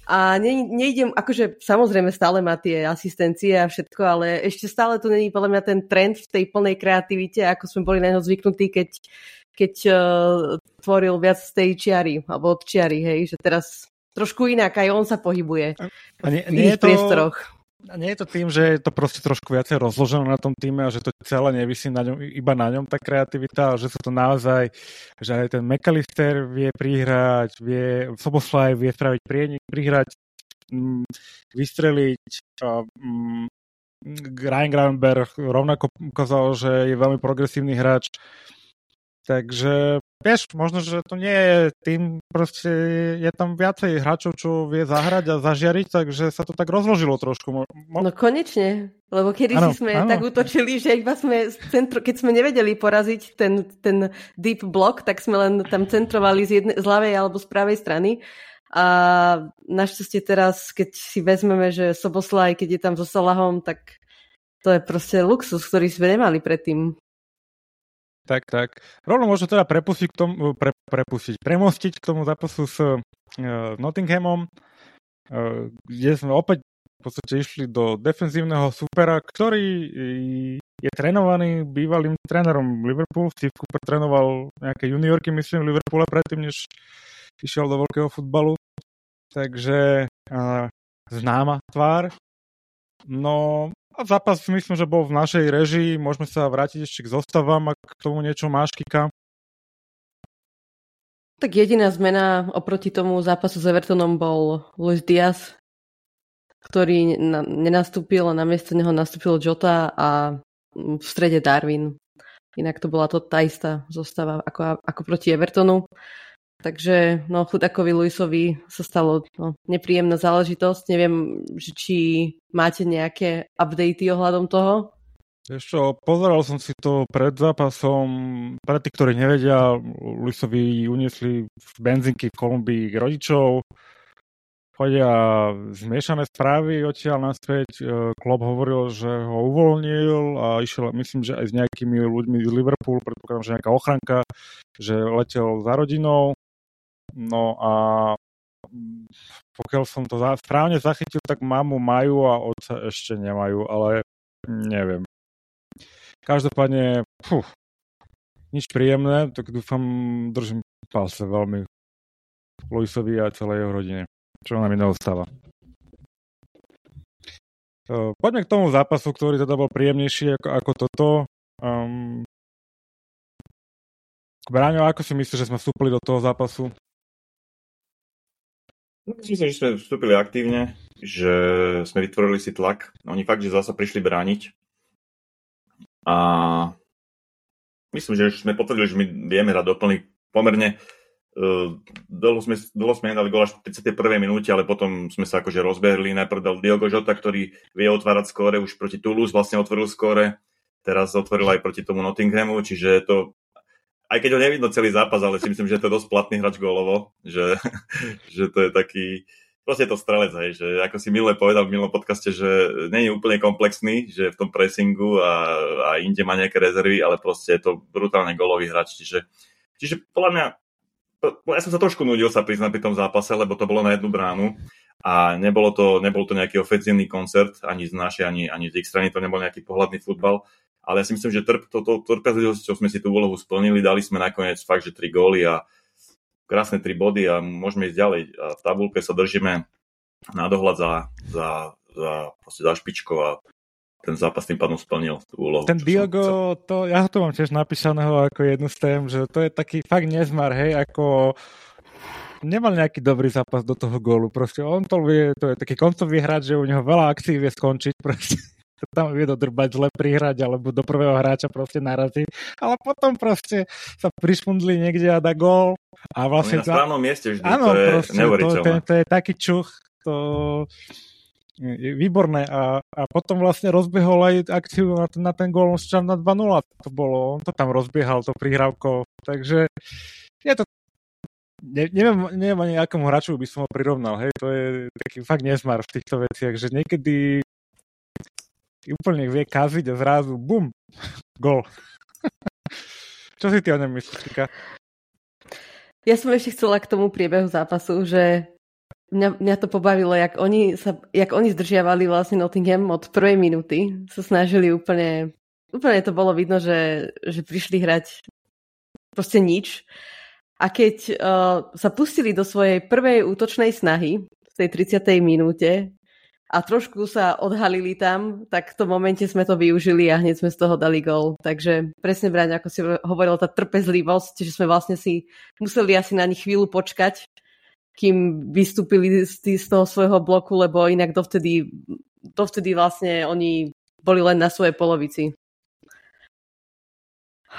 A ne, nejdem, akože samozrejme stále má tie asistencie a všetko, ale ešte stále tu není podľa mňa ten trend v tej plnej kreativite, ako sme boli na neho zvyknutí, keď keď uh, tvoril viac z tej čiary, alebo od čiary, hej, že teraz trošku inak, aj on sa pohybuje a nie, nie v iných to... priestoroch. A nie je to tým, že je to proste trošku viacej rozložené na tom týme a že to celé nevisí na ňom, iba na ňom tá kreativita, ale že sú to naozaj, že aj ten McAllister vie prihrať, vie, Soboslaj vie spraviť prienik, prihrať, mm, vystreliť. A, mm, Ryan Gravenberg rovnako ukázal, že je veľmi progresívny hráč. Takže vieš, možno, že to nie je tým, proste je tam viacej hráčov, čo vie zahrať a zažiariť, takže sa to tak rozložilo trošku. Mo- no konečne, lebo kedy ano, si sme ano. tak utočili, že iba sme centro, keď sme nevedeli poraziť ten, ten deep block, tak sme len tam centrovali z, jedne, z ľavej alebo z pravej strany. A našťastie teraz, keď si vezmeme, že Soboslaj, keď je tam so Salahom, tak to je proste luxus, ktorý sme nemali predtým. Tak, tak. Rovno možno teda prepustiť k tomu, pre, prepustiť, premostiť k tomu zápasu s uh, Nottinghamom, uh, kde sme opäť v podstate išli do defenzívneho supera, ktorý je trénovaný bývalým trénerom Liverpool. Steve Cooper trénoval nejaké juniorky, myslím, v Liverpoole predtým, než išiel do veľkého futbalu. Takže uh, známa tvár. No, a zápas myslím, že bol v našej režii. Môžeme sa vrátiť ešte k zostavám, ak k tomu niečo máš, Kika. Tak jediná zmena oproti tomu zápasu s Evertonom bol Luis Diaz, ktorý na, nenastúpil a namiesto neho nastúpil Jota a v strede Darwin. Inak to bola to tá istá zostava ako, ako proti Evertonu. Takže no, chudakovi Luisovi sa stalo no, nepríjemná záležitosť. Neviem, že či máte nejaké updaty ohľadom toho? Ešte, pozeral som si to pred zápasom. Pre tých, ktorí nevedia, Luisovi uniesli v benzinky v Kolumbii rodičov. Chodia zmiešané správy odtiaľ naspäť. E, Klopp hovoril, že ho uvoľnil a išiel, myslím, že aj s nejakými ľuďmi z Liverpoolu, predpokladám, že nejaká ochranka, že letel za rodinou No a pokiaľ som to správne zachytil, tak mamu majú a otca ešte nemajú, ale neviem. Každopádne, puh, nič príjemné, tak dúfam, držím palce veľmi Luisovi a celej jeho rodine, čo nám iného stáva. Poďme k tomu zápasu, ktorý teda bol príjemnejší ako, ako toto. Um, Bráňo, ako si myslíš, že sme vstúpili do toho zápasu? No, myslím, že sme vstúpili aktívne, že sme vytvorili si tlak. Oni fakt, že zase prišli brániť. A myslím, že sme potvrdili, že my vieme hrať doplný pomerne Uh, dlho sme, dlho sme nedali gol až v 31. minúte, ale potom sme sa akože rozbehli. Najprv dal Diogo Jota, ktorý vie otvárať skóre, už proti Toulouse vlastne otvoril skóre. Teraz otvoril aj proti tomu Nottinghamu, čiže je to aj keď ho nevidno celý zápas, ale si myslím, že je to dosť platný hráč gólovo, že, že to je taký proste je to strelec, hej, že ako si Mile povedal v minulom podcaste, že nie je úplne komplexný, že v tom pressingu a, a inde má nejaké rezervy, ale proste je to brutálne golový hráč, čiže, čiže podľa mňa ja som sa trošku nudil sa priznať pri tom zápase, lebo to bolo na jednu bránu a nebolo to, nebol to nejaký ofenzívny koncert, ani z našej, ani, ani z ich strany, to nebol nejaký pohľadný futbal, ale ja si myslím, že trp, to, to, trpezlivosťou sme si tú úlohu splnili, dali sme nakoniec fakt, že tri góly a krásne tri body a môžeme ísť ďalej. A v tabulke sa držíme na dohľad za, za, za, za špičkou a ten zápas tým pádom splnil tú úlohu. Ten Diogo, to, ja to mám tiež napísaného ako jednu z tém, že to je taký fakt nezmar, hej, ako nemal nejaký dobrý zápas do toho gólu. Proste on to vie, to je taký koncový hráč, že u neho veľa akcií vie skončiť. Proste tam vie dodrbať, zle prihrať, alebo do prvého hráča proste narazí. Ale potom proste sa prišmundli niekde a dá gól. A vlastne... na správnom mieste vždy, áno, to je proste, to, to, to, je taký čuch, to je výborné. A, a potom vlastne rozbehol aj akciu na ten, na ten gól na 2-0 to bolo, on to tam rozbiehal, to prihrávko, takže je to ne, neviem, neviem ani akomu hráču by som ho prirovnal, hej, to je taký fakt nezmar v týchto veciach, že niekedy úplne vie kaziť a zrazu bum, gol. Čo si ty o ňom myslíš, Tika? Ja som ešte chcela k tomu priebehu zápasu, že mňa, mňa to pobavilo, jak oni, sa, jak oni zdržiavali vlastne Nottingham od prvej minúty. Sa snažili úplne, úplne to bolo vidno, že, že prišli hrať proste nič. A keď uh, sa pustili do svojej prvej útočnej snahy v tej 30. minúte, a trošku sa odhalili tam, tak v tom momente sme to využili a hneď sme z toho dali gol. Takže presne, Braň, ako si hovoril, tá trpezlivosť, že sme vlastne si museli asi na nich chvíľu počkať, kým vystúpili z, toho svojho bloku, lebo inak dovtedy, dovtedy vlastne oni boli len na svojej polovici.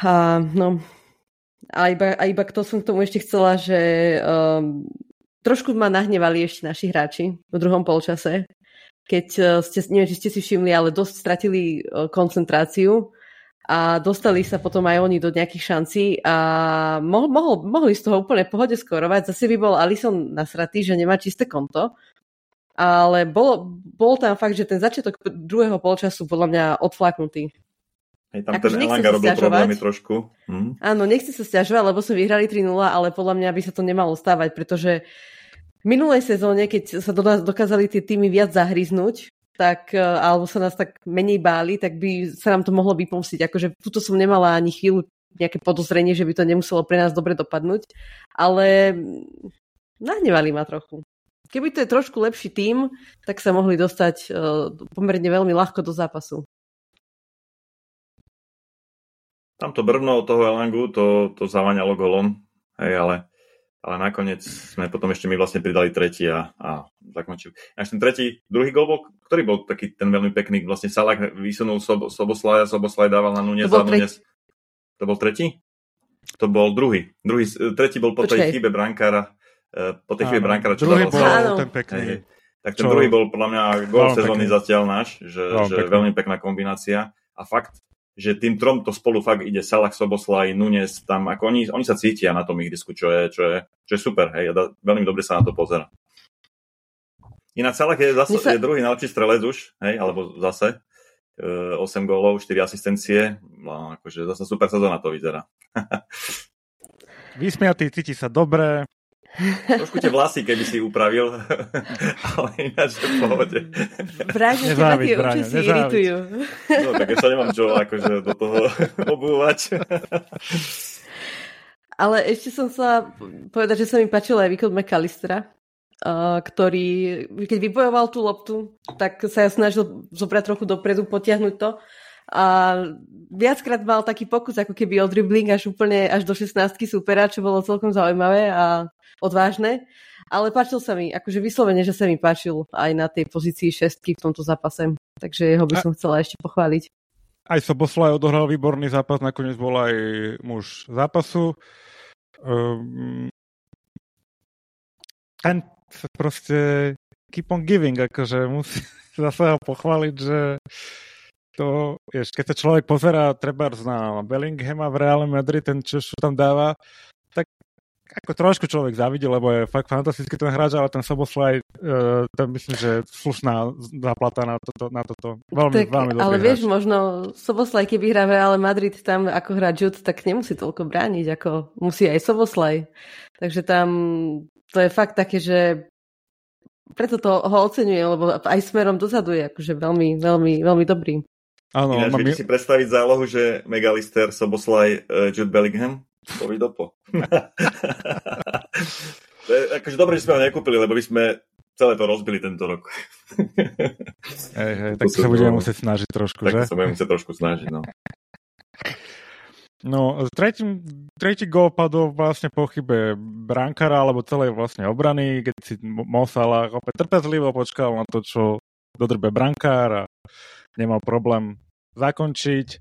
A, no, a iba, a iba to som k tomu ešte chcela, že um, trošku ma nahnevali ešte naši hráči v druhom polčase, keď e, ste, neviem, či ste si všimli, ale dosť stratili e, koncentráciu a dostali sa potom aj oni do nejakých šancí a mohol, mohol, mohli z toho úplne pohode skorovať. Zase by bol Alison nasratý, že nemá čisté konto, ale bol, bol tam fakt, že ten začiatok druhého polčasu podľa mňa odflaknutý. Hej, tam Ako, ten Elanga robil problémy trošku. Hm. Áno, nechci sa stiažovať, lebo sme vyhrali 3-0, ale podľa mňa by sa to nemalo stávať, pretože v minulej sezóne, keď sa do nás dokázali tie týmy viac zahryznúť, tak, e, alebo sa nás tak menej báli, tak by sa nám to mohlo vypomstiť. Akože tuto som nemala ani chvíľu nejaké podozrenie, že by to nemuselo pre nás dobre dopadnúť, ale nahnevali ma trochu. Keby to je trošku lepší tím, tak sa mohli dostať uh, pomerne veľmi ľahko do zápasu. Tamto brvno od toho Elangu, to, to zavaňalo golom, hej, ale ale nakoniec sme potom ešte my vlastne pridali tretí a, a zakončili. Až ten tretí, druhý gol bol, ktorý bol taký ten veľmi pekný, vlastne Salah vysunul Sob, Soboslaj a Soboslaj dával na Nunez to bol, Nunez. to bol tretí? To bol druhý. druhý tretí bol po Počkej. tej chybe brankára, e, po tej chybe brankára, čo druhý bol ten pekný. Hej, tak ten čo? druhý bol podľa mňa gol sezóny zatiaľ náš, že, že veľmi pekná kombinácia. A fakt, že tým trom to spolu fakt ide. Salah, Soboslaj, Nunes, tam ako oni, oni sa cítia na tom ich disku, čo je, čo je, čo je super, hej, da, veľmi dobre sa na to pozera. Ináč Salah je, zase, sa... je druhý najlepší strelec už, hej, alebo zase, e, 8 gólov, 4 asistencie, no, akože zase super sezóna to vyzerá. Vysmiatý, cíti sa dobre, Trošku tie vlasy, keby si upravil, ale ináč v pohode. Vráťme, teba tie účesy iritujú. No, tak ja sa nemám čo akože do toho obúvať. Ale ešte som sa povedať, že sa mi páčil aj výkon McAllistera, ktorý, keď vybojoval tú loptu, tak sa ja snažil zobrať trochu dopredu, potiahnuť to a viackrát mal taký pokus, ako keby o dribbling až úplne až do 16 supera, čo bolo celkom zaujímavé a odvážne. Ale páčil sa mi, akože vyslovene, že sa mi páčil aj na tej pozícii šestky v tomto zápase. Takže jeho by som chcela ešte pochváliť. Aj Soboslaj odohral výborný zápas, nakoniec bol aj muž zápasu. Um, ten proste keep on giving, akože musí zase ho pochváliť, že to, vieš, keď sa človek pozerá treba na Bellinghama v Real Madrid, ten čo, čo tam dáva, tak ako trošku človek zavidel, lebo je fakt fantastický ten hráč, ale ten Soboslaj, uh, ten myslím, že slušná zaplata na toto. Na toto. Veľmi, tak, veľmi ale hráč. vieš, možno Soboslaj, keby hrá v Real Madrid tam ako hrá Jude, tak nemusí toľko brániť, ako musí aj Soboslaj. Takže tam to je fakt také, že preto to ho oceňujem, lebo aj smerom dozadu je akože veľmi, veľmi, veľmi dobrý. Áno, Ináč, mám... si predstaviť zálohu, že Megalister, Soboslaj, uh, Jude Bellingham? To by dopo. to je akože dobre, že sme ho nekúpili, lebo by sme celé to rozbili tento rok. hej, hej, tak sa budeme musieť snažiť trošku, tak že? sa budeme musieť trošku snažiť, no. No, tretí, tretí gol padol vlastne po chybe brankára, alebo celej vlastne obrany, keď si Mosala opäť trpezlivo počkal na to, čo dodrbe brankár a nemal problém zakončiť.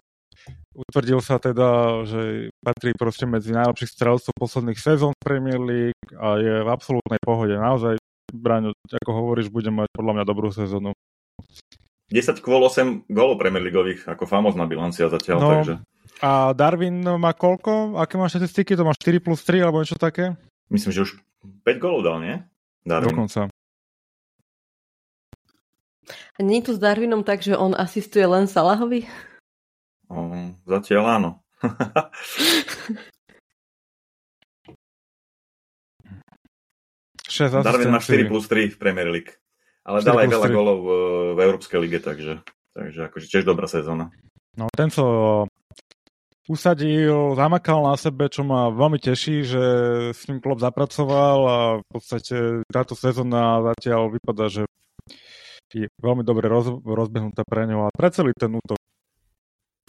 Utvrdil sa teda, že patrí proste medzi najlepších strelcov posledných sezón Premier League a je v absolútnej pohode. Naozaj, Braňo, ako hovoríš, bude mať podľa mňa dobrú sezónu. 10 kvôl 8 gólov Premier Leagueových, ako famozná bilancia zatiaľ, no, takže... A Darwin má koľko? Aké má štatistiky? To má 4 plus 3 alebo niečo také? Myslím, že už 5 golov dal, nie? Darwin. Dokonca. Nie je to s Darwinom tak, že on asistuje len Salahovi? O, zatiaľ áno. Darwin má 4 plus 3 v Premier League. Ale dal aj veľa golov v, v Európskej lige, takže, takže akože tiež dobrá sezóna. No ten, co usadil, zamakal na sebe, čo ma veľmi teší, že s ním klub zapracoval a v podstate táto sezóna zatiaľ vypadá, že je veľmi dobre roz, rozbehnutá pre ňo a pre celý ten útok.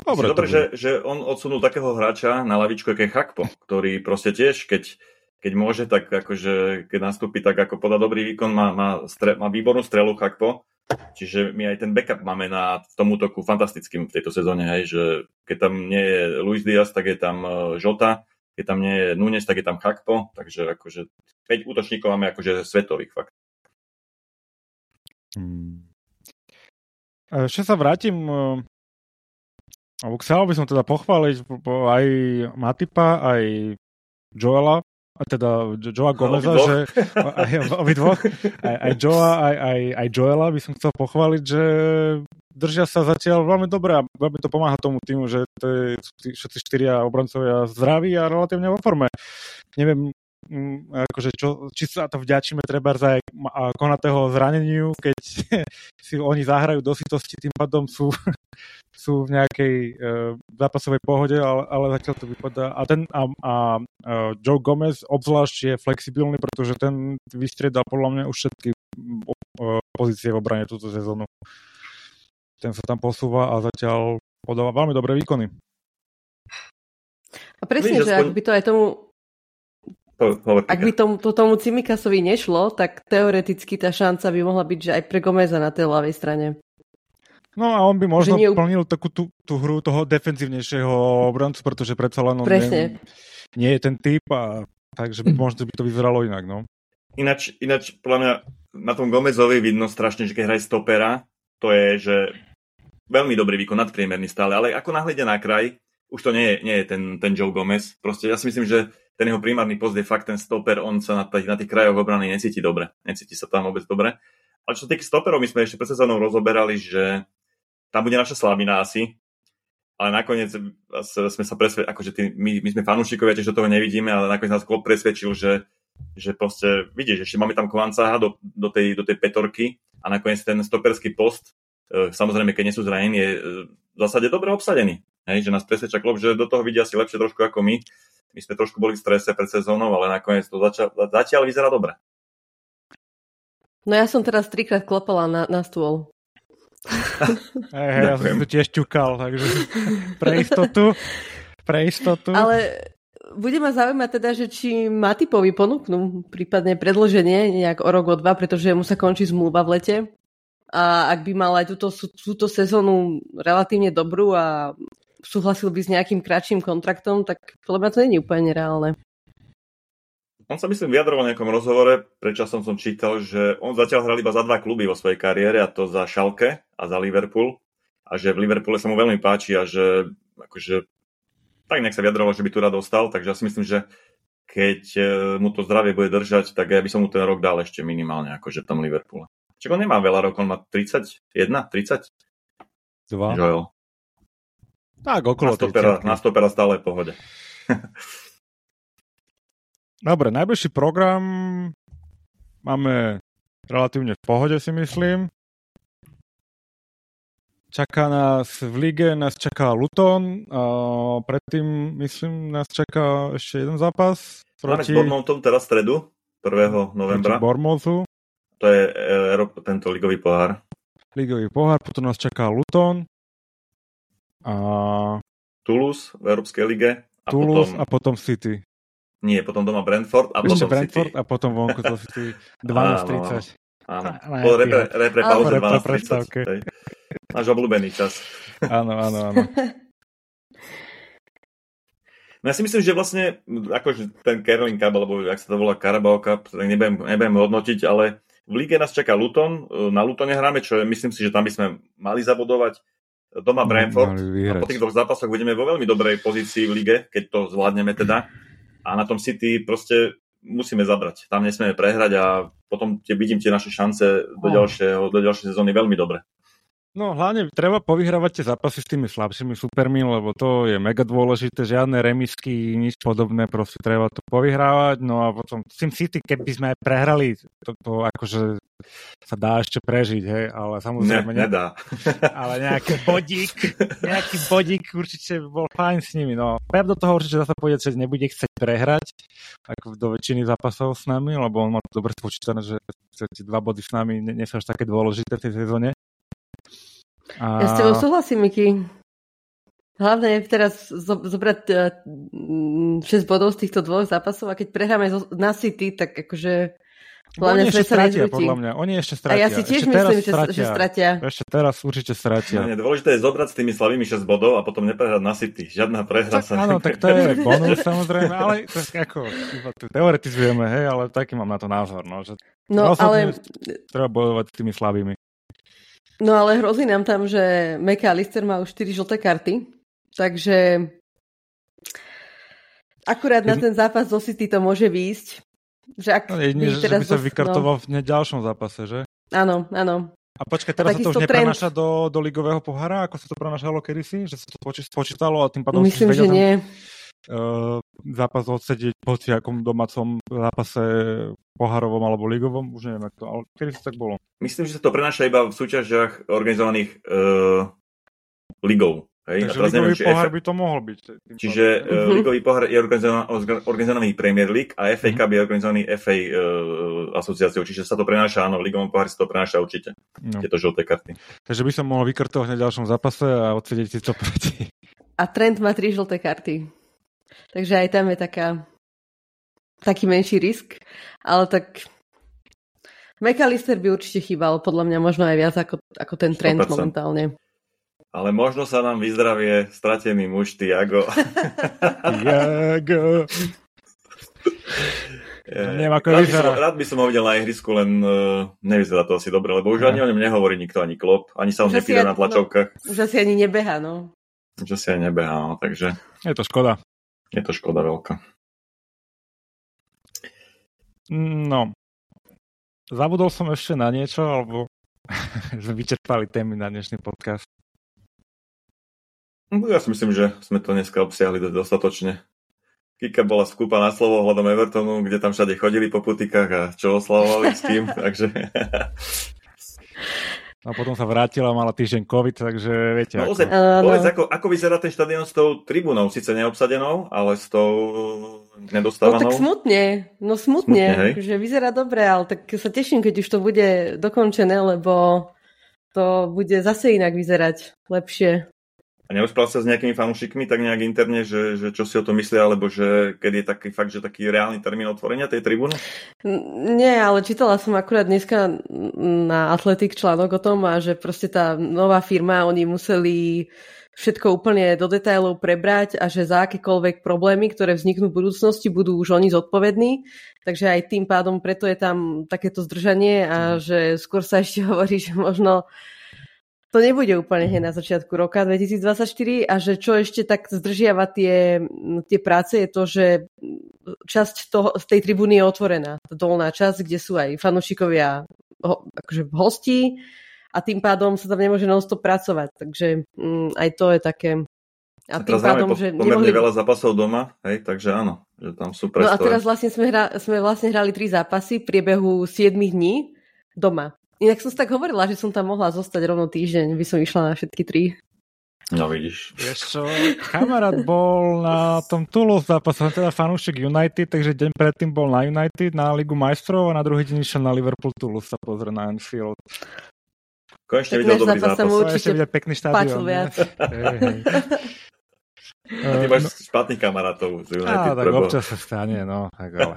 Dobre, dobre že, že on odsunul takého hráča na lavičku, ako je Chakpo, ktorý proste tiež, keď, keď môže, tak akože, keď nastúpi, tak ako podá dobrý výkon, má, má, stre, má výbornú strelu Chakpo, Čiže my aj ten backup máme na tom útoku fantastickým v tejto sezóne, hej, že keď tam nie je Luis Diaz, tak je tam Žota, e, keď tam nie je Nunes, tak je tam Chakpo, takže akože 5 útočníkov máme akože svetových fakt. Hmm. Ešte sa vrátim chcel by som teda pochváliť aj Matipa, aj Joela, a teda Joa Gomeza, že aj, dvoch, aj, aj Joa, aj, aj, aj Joela by som chcel pochváliť, že držia sa zatiaľ veľmi dobre a veľmi to pomáha tomu týmu, že to je, všetci štyria obrancovia zdraví a relatívne vo forme. Neviem, akože čo, či sa to vďačíme treba aj konatého zraneniu, keď si oni zahrajú do sitosti, tým pádom sú sú v nejakej uh, zápasovej pohode, ale, ale zatiaľ to vypadá. A, ten, a, a uh, Joe Gomez obzvlášť je flexibilný, pretože ten vystriedal podľa mňa už všetky uh, pozície v obrane túto sezónu. Ten sa tam posúva a zatiaľ podáva veľmi dobré výkony. A presne, Víš, že aspoň... ak by to aj tomu ak by tomu, to tomu Cimikasovi nešlo, tak teoreticky tá šanca by mohla byť, že aj pre Gomeza na tej ľavej strane. No a on by možno nie... plnil takú tú, tú hru toho defenzívnejšieho obrancu, pretože predsa len on nie, nie je ten typ a takže by, možno by to vyzeralo inak, no. Ináč, ináč podľa mňa na tom Gomezovi vidno strašne, že keď hraje stopera, to je, že veľmi dobrý výkon, nadpriemerný stále, ale ako náhle ide na kraj, už to nie je, nie je ten, ten Joe Gomez. Proste ja si myslím, že ten jeho primárny post je fakt ten stoper, on sa na tých, na tých krajoch obrany necíti dobre. Necíti sa tam vôbec dobre. Ale čo sa týka stoperov, my sme ešte pred sezónou rozoberali, že tam bude naša slabina asi, ale nakoniec sme sa presvedčili, akože tý, my, my sme fanúšikovia, tiež toho nevidíme, ale nakoniec nás klub presvedčil, že, že proste, vidíš, ešte máme tam Kovancaha do, do, tej, do tej petorky a nakoniec ten stoperský post, e, samozrejme, keď nie sú zranení, je e, v zásade dobre obsadený. Hej, že nás presvedčia klub, že do toho vidia asi lepšie trošku ako my. My sme trošku boli v strese pred sezónou, ale nakoniec to zača- zatiaľ vyzerá dobre. No ja som teraz trikrát klopala na, na stôl. Hey, hey, ja som tu tiež ťukal, takže pre istotu. Pre istotu. Ale bude ma zaujímať teda, že či Matipovi ponúknú prípadne predloženie nejak o rok, o dva, pretože mu sa končí zmluva v lete. A ak by mal aj túto, túto sezónu relatívne dobrú a súhlasil by s nejakým kratším kontraktom, tak podľa mňa to nie je úplne reálne. On sa myslím vyjadroval v nejakom rozhovore, predčasom som čítal, že on zatiaľ hral iba za dva kluby vo svojej kariére, a to za Schalke a za Liverpool. A že v Liverpoole sa mu veľmi páči a že akože tak nejak sa vyjadroval, že by tu rád dostal, takže ja si myslím, že keď e, mu to zdravie bude držať, tak ja by som mu ten rok dal ešte minimálne, akože tam Liverpoole. Čiže on nemá veľa rokov, on má 31, 30? Dva. Joel. Tak, okolo na stopera, 30. na stopera stále v pohode. Dobre, najbližší program máme relatívne v pohode, si myslím. Čaká nás v lige, nás čaká Luton a predtým, myslím, nás čaká ešte jeden zápas Máme s proti, Bournemouthom teraz stredu, 1. proti novembra. Bournemouthu, To je e, tento ligový pohár. ligový pohár, potom nás čaká Luton a Toulouse v Európskej lige. A Toulouse potom, a potom City. Nie, potom doma Brentford a Ešte potom Brentford City. a potom vonku to City Áno, 12.30. Áno. Á, Po repre, repre pauze Repre 12.30. prestávke. hej. Náš obľúbený čas. Áno, áno, áno. No ja si myslím, že vlastne akože ten Carling Cup, alebo jak sa to volá Carabao Cup, tak nebudem, nebudem hodnotiť, ale v lige nás čaká Luton. Na Lutone hráme, čo je, myslím si, že tam by sme mali zabudovať. Doma Brentford. A po tých dvoch zápasoch budeme vo veľmi dobrej pozícii v lige, keď to zvládneme teda. A na tom City proste musíme zabrať. Tam nesmieme prehrať a potom tie, vidím tie naše šance do, ďalšieho, do ďalšej sezóny veľmi dobre. No hlavne treba povyhrávať tie zápasy s tými slabšími supermi, lebo to je mega dôležité, žiadne remisky, nič podobné, proste treba to povyhrávať, no a potom s tým City, keby sme aj prehrali, to, to akože sa dá ešte prežiť, hej, ale samozrejme, ne, nedá. ale nejaký bodík, nejaký bodík určite bol fajn s nimi, no. Pep do toho určite zase pôjde, že nebude chcieť prehrať, ako do väčšiny zápasov s nami, lebo on má dobre spočítané, že tie dva body s nami nie, nie sú až také dôležité v tej sezóne. A... Ja s tebou súhlasím, Miky. Hlavne je teraz zo- zobrať uh, 6 bodov z týchto dvoch zápasov a keď prehráme zo- na City, tak akože hlavne Oni ešte sa stratia, nezrúti. podľa mňa. Oni ešte A stratia. ja si tiež ešte myslím, že, stratia. že stratia. Ešte teraz určite stratia. Nie, dôležité je zobrať s tými slabými 6 bodov a potom neprehrať na City. Žiadna prehra Tak, sa áno, tak to je bonus samozrejme, ale to je ako, iba tu teoretizujeme, hej, ale taký mám na to názor, no, že No ale, treba bojovať s tými slabými. No ale hrozí nám tam, že Meka Lister má už 4 žlté karty, takže akurát na ten zápas zo City to môže výjsť. Že ak No, jedine, že, že teraz by sa dos- vykartoval v hneď ďalšom zápase, že? No, áno, áno. A počkaj, teraz sa to už trend. neprenáša do, do ligového pohára, ako sa to prenašalo kedysi? Že sa to spočítalo a tým pádom Myslím, že ten, nie. Uh, zápas odsedieť po akom domácom zápase pohárovom alebo ligovom, už neviem, ako to, ale kedy to tak bolo. Myslím, že sa to prenáša iba v súťažiach organizovaných uh, ligou. Hej? Takže teraz ligový neviem, pohár FA by to mohol byť. Čiže uh, ligový pohár je organizovaný, Premier League a FA Mhm. Cup je organizovaný FA uh, asociáciou, čiže sa to prenáša, áno, v ligovom pohári sa to prenáša určite, No. tieto žlté karty. Takže by som mohol vykartovať na ďalšom zápase a odsedieť si to proti. A Trent má 3 žlté karty. Takže aj tam je taká taký menší risk, ale tak McAllister by určite chýbal, podľa mňa možno aj viac ako, ako ten trend 100%. momentálne. Ale možno sa nám vyzdravie stratený muž Tiago. Jago. Je- Neviem, ako rád, by som, rád by som ho videl na ihrisku, len uh, nevyzerá to asi dobre, lebo už ani o ňom nehovorí nikto, ani klop, ani sa Už asi nepíde na tlačovkách, Už asi ani nebeha, no. že si aj nebehá, no, takže Je to škoda. Je to škoda veľká. No. Zabudol som ešte na niečo, alebo sme vyčerpali témy na dnešný podcast. No, Ja si myslím, že sme to dneska obsiahli dostatočne. Kika bola skúpa na slovo hľadom Evertonu, kde tam všade chodili po putikách a čo oslavovali s tým, takže A potom sa vrátila, mala týždeň COVID, takže viete. No, ako. ozaj, Áno. povedz, ako, ako vyzerá ten štadión s tou tribúnou, síce neobsadenou, ale s tou No nedostávanou. tak smutne, no Smutne, smutne, že vyzerá dobre, ale tak sa teším, keď už to bude dokončené, lebo to bude zase inak vyzerať lepšie. A neusprával sa s nejakými fanúšikmi tak nejak interne, že, že čo si o to myslia, alebo že keď je taký fakt, že taký reálny termín otvorenia tej tribúny? Nie, ale čítala som akurát dneska na Atletik článok o tom a že proste tá nová firma, oni museli všetko úplne do detailov prebrať a že za akékoľvek problémy, ktoré vzniknú v budúcnosti, budú už oni zodpovední. Takže aj tým pádom preto je tam takéto zdržanie a že skôr sa ešte hovorí, že možno to nebude úplne hneď na začiatku roka 2024 a že čo ešte tak zdržiava tie, tie práce je to, že časť toho, z tej tribúny je otvorená. Tá dolná časť, kde sú aj fanúšikovia ho, akože hostí a tým pádom sa tam nemôže non-stop pracovať. Takže mm, aj to je také... A, tým pádom, po, že pomerne nemohli... veľa zápasov doma, hej, takže áno, že tam sú prestoje. No a teraz vlastne sme, hra, sme vlastne hrali tri zápasy v priebehu 7 dní doma. Inak som si tak hovorila, že som tam mohla zostať rovno týždeň, by som išla na všetky tri. No vidíš. Vieš čo, kamarát bol na tom Toulouse zápase, teda fanúšik United, takže deň predtým bol na United, na Ligu majstrov a na druhý deň išiel na Liverpool Toulouse sa pozrieť na Anfield. Konečne videl dobrý zápas. Mu určite videl pekný štádion. viac. A ty máš uh, špatných kamarátov z United. Á, tak občas sa stane, no. Tak ale.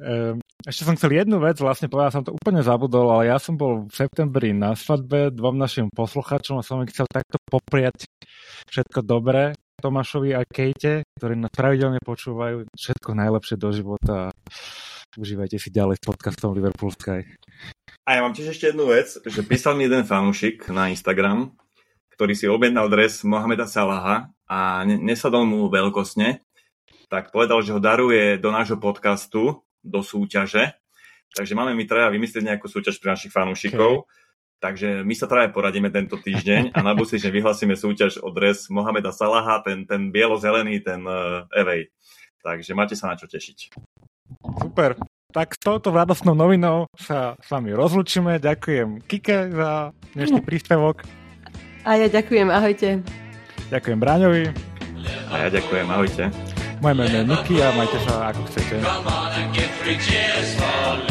Um, ešte som chcel jednu vec, vlastne povedal som to úplne zabudol, ale ja som bol v septembri na svadbe dvom našim posluchačom a som ich chcel takto popriať všetko dobré Tomášovi a Kejte, ktorí nás pravidelne počúvajú. Všetko najlepšie do života a užívajte si ďalej s podcastom Liverpool Sky. A ja mám tiež ešte jednu vec, že písal mi jeden fanúšik na Instagram, ktorý si objednal dres Mohameda Salaha a nesadol mu veľkosne, tak povedal, že ho daruje do nášho podcastu do súťaže. Takže máme my traja vymyslieť nejakú súťaž pre našich fanúšikov. Okay. Takže my sa traja poradíme tento týždeň a na budúci že vyhlasíme súťaž o dres Mohameda Salaha, ten, ten bielo-zelený, ten uh, Evej. Takže máte sa na čo tešiť. Super. Tak s touto radostnou novinou sa s vami rozlučíme. Ďakujem Kike za dnešný príspevok. A ja ďakujem, ahojte. Ďakujem Bráňovi. A ja ďakujem, ahojte. Moje meno je Niky a majte sa ako chcete. riches for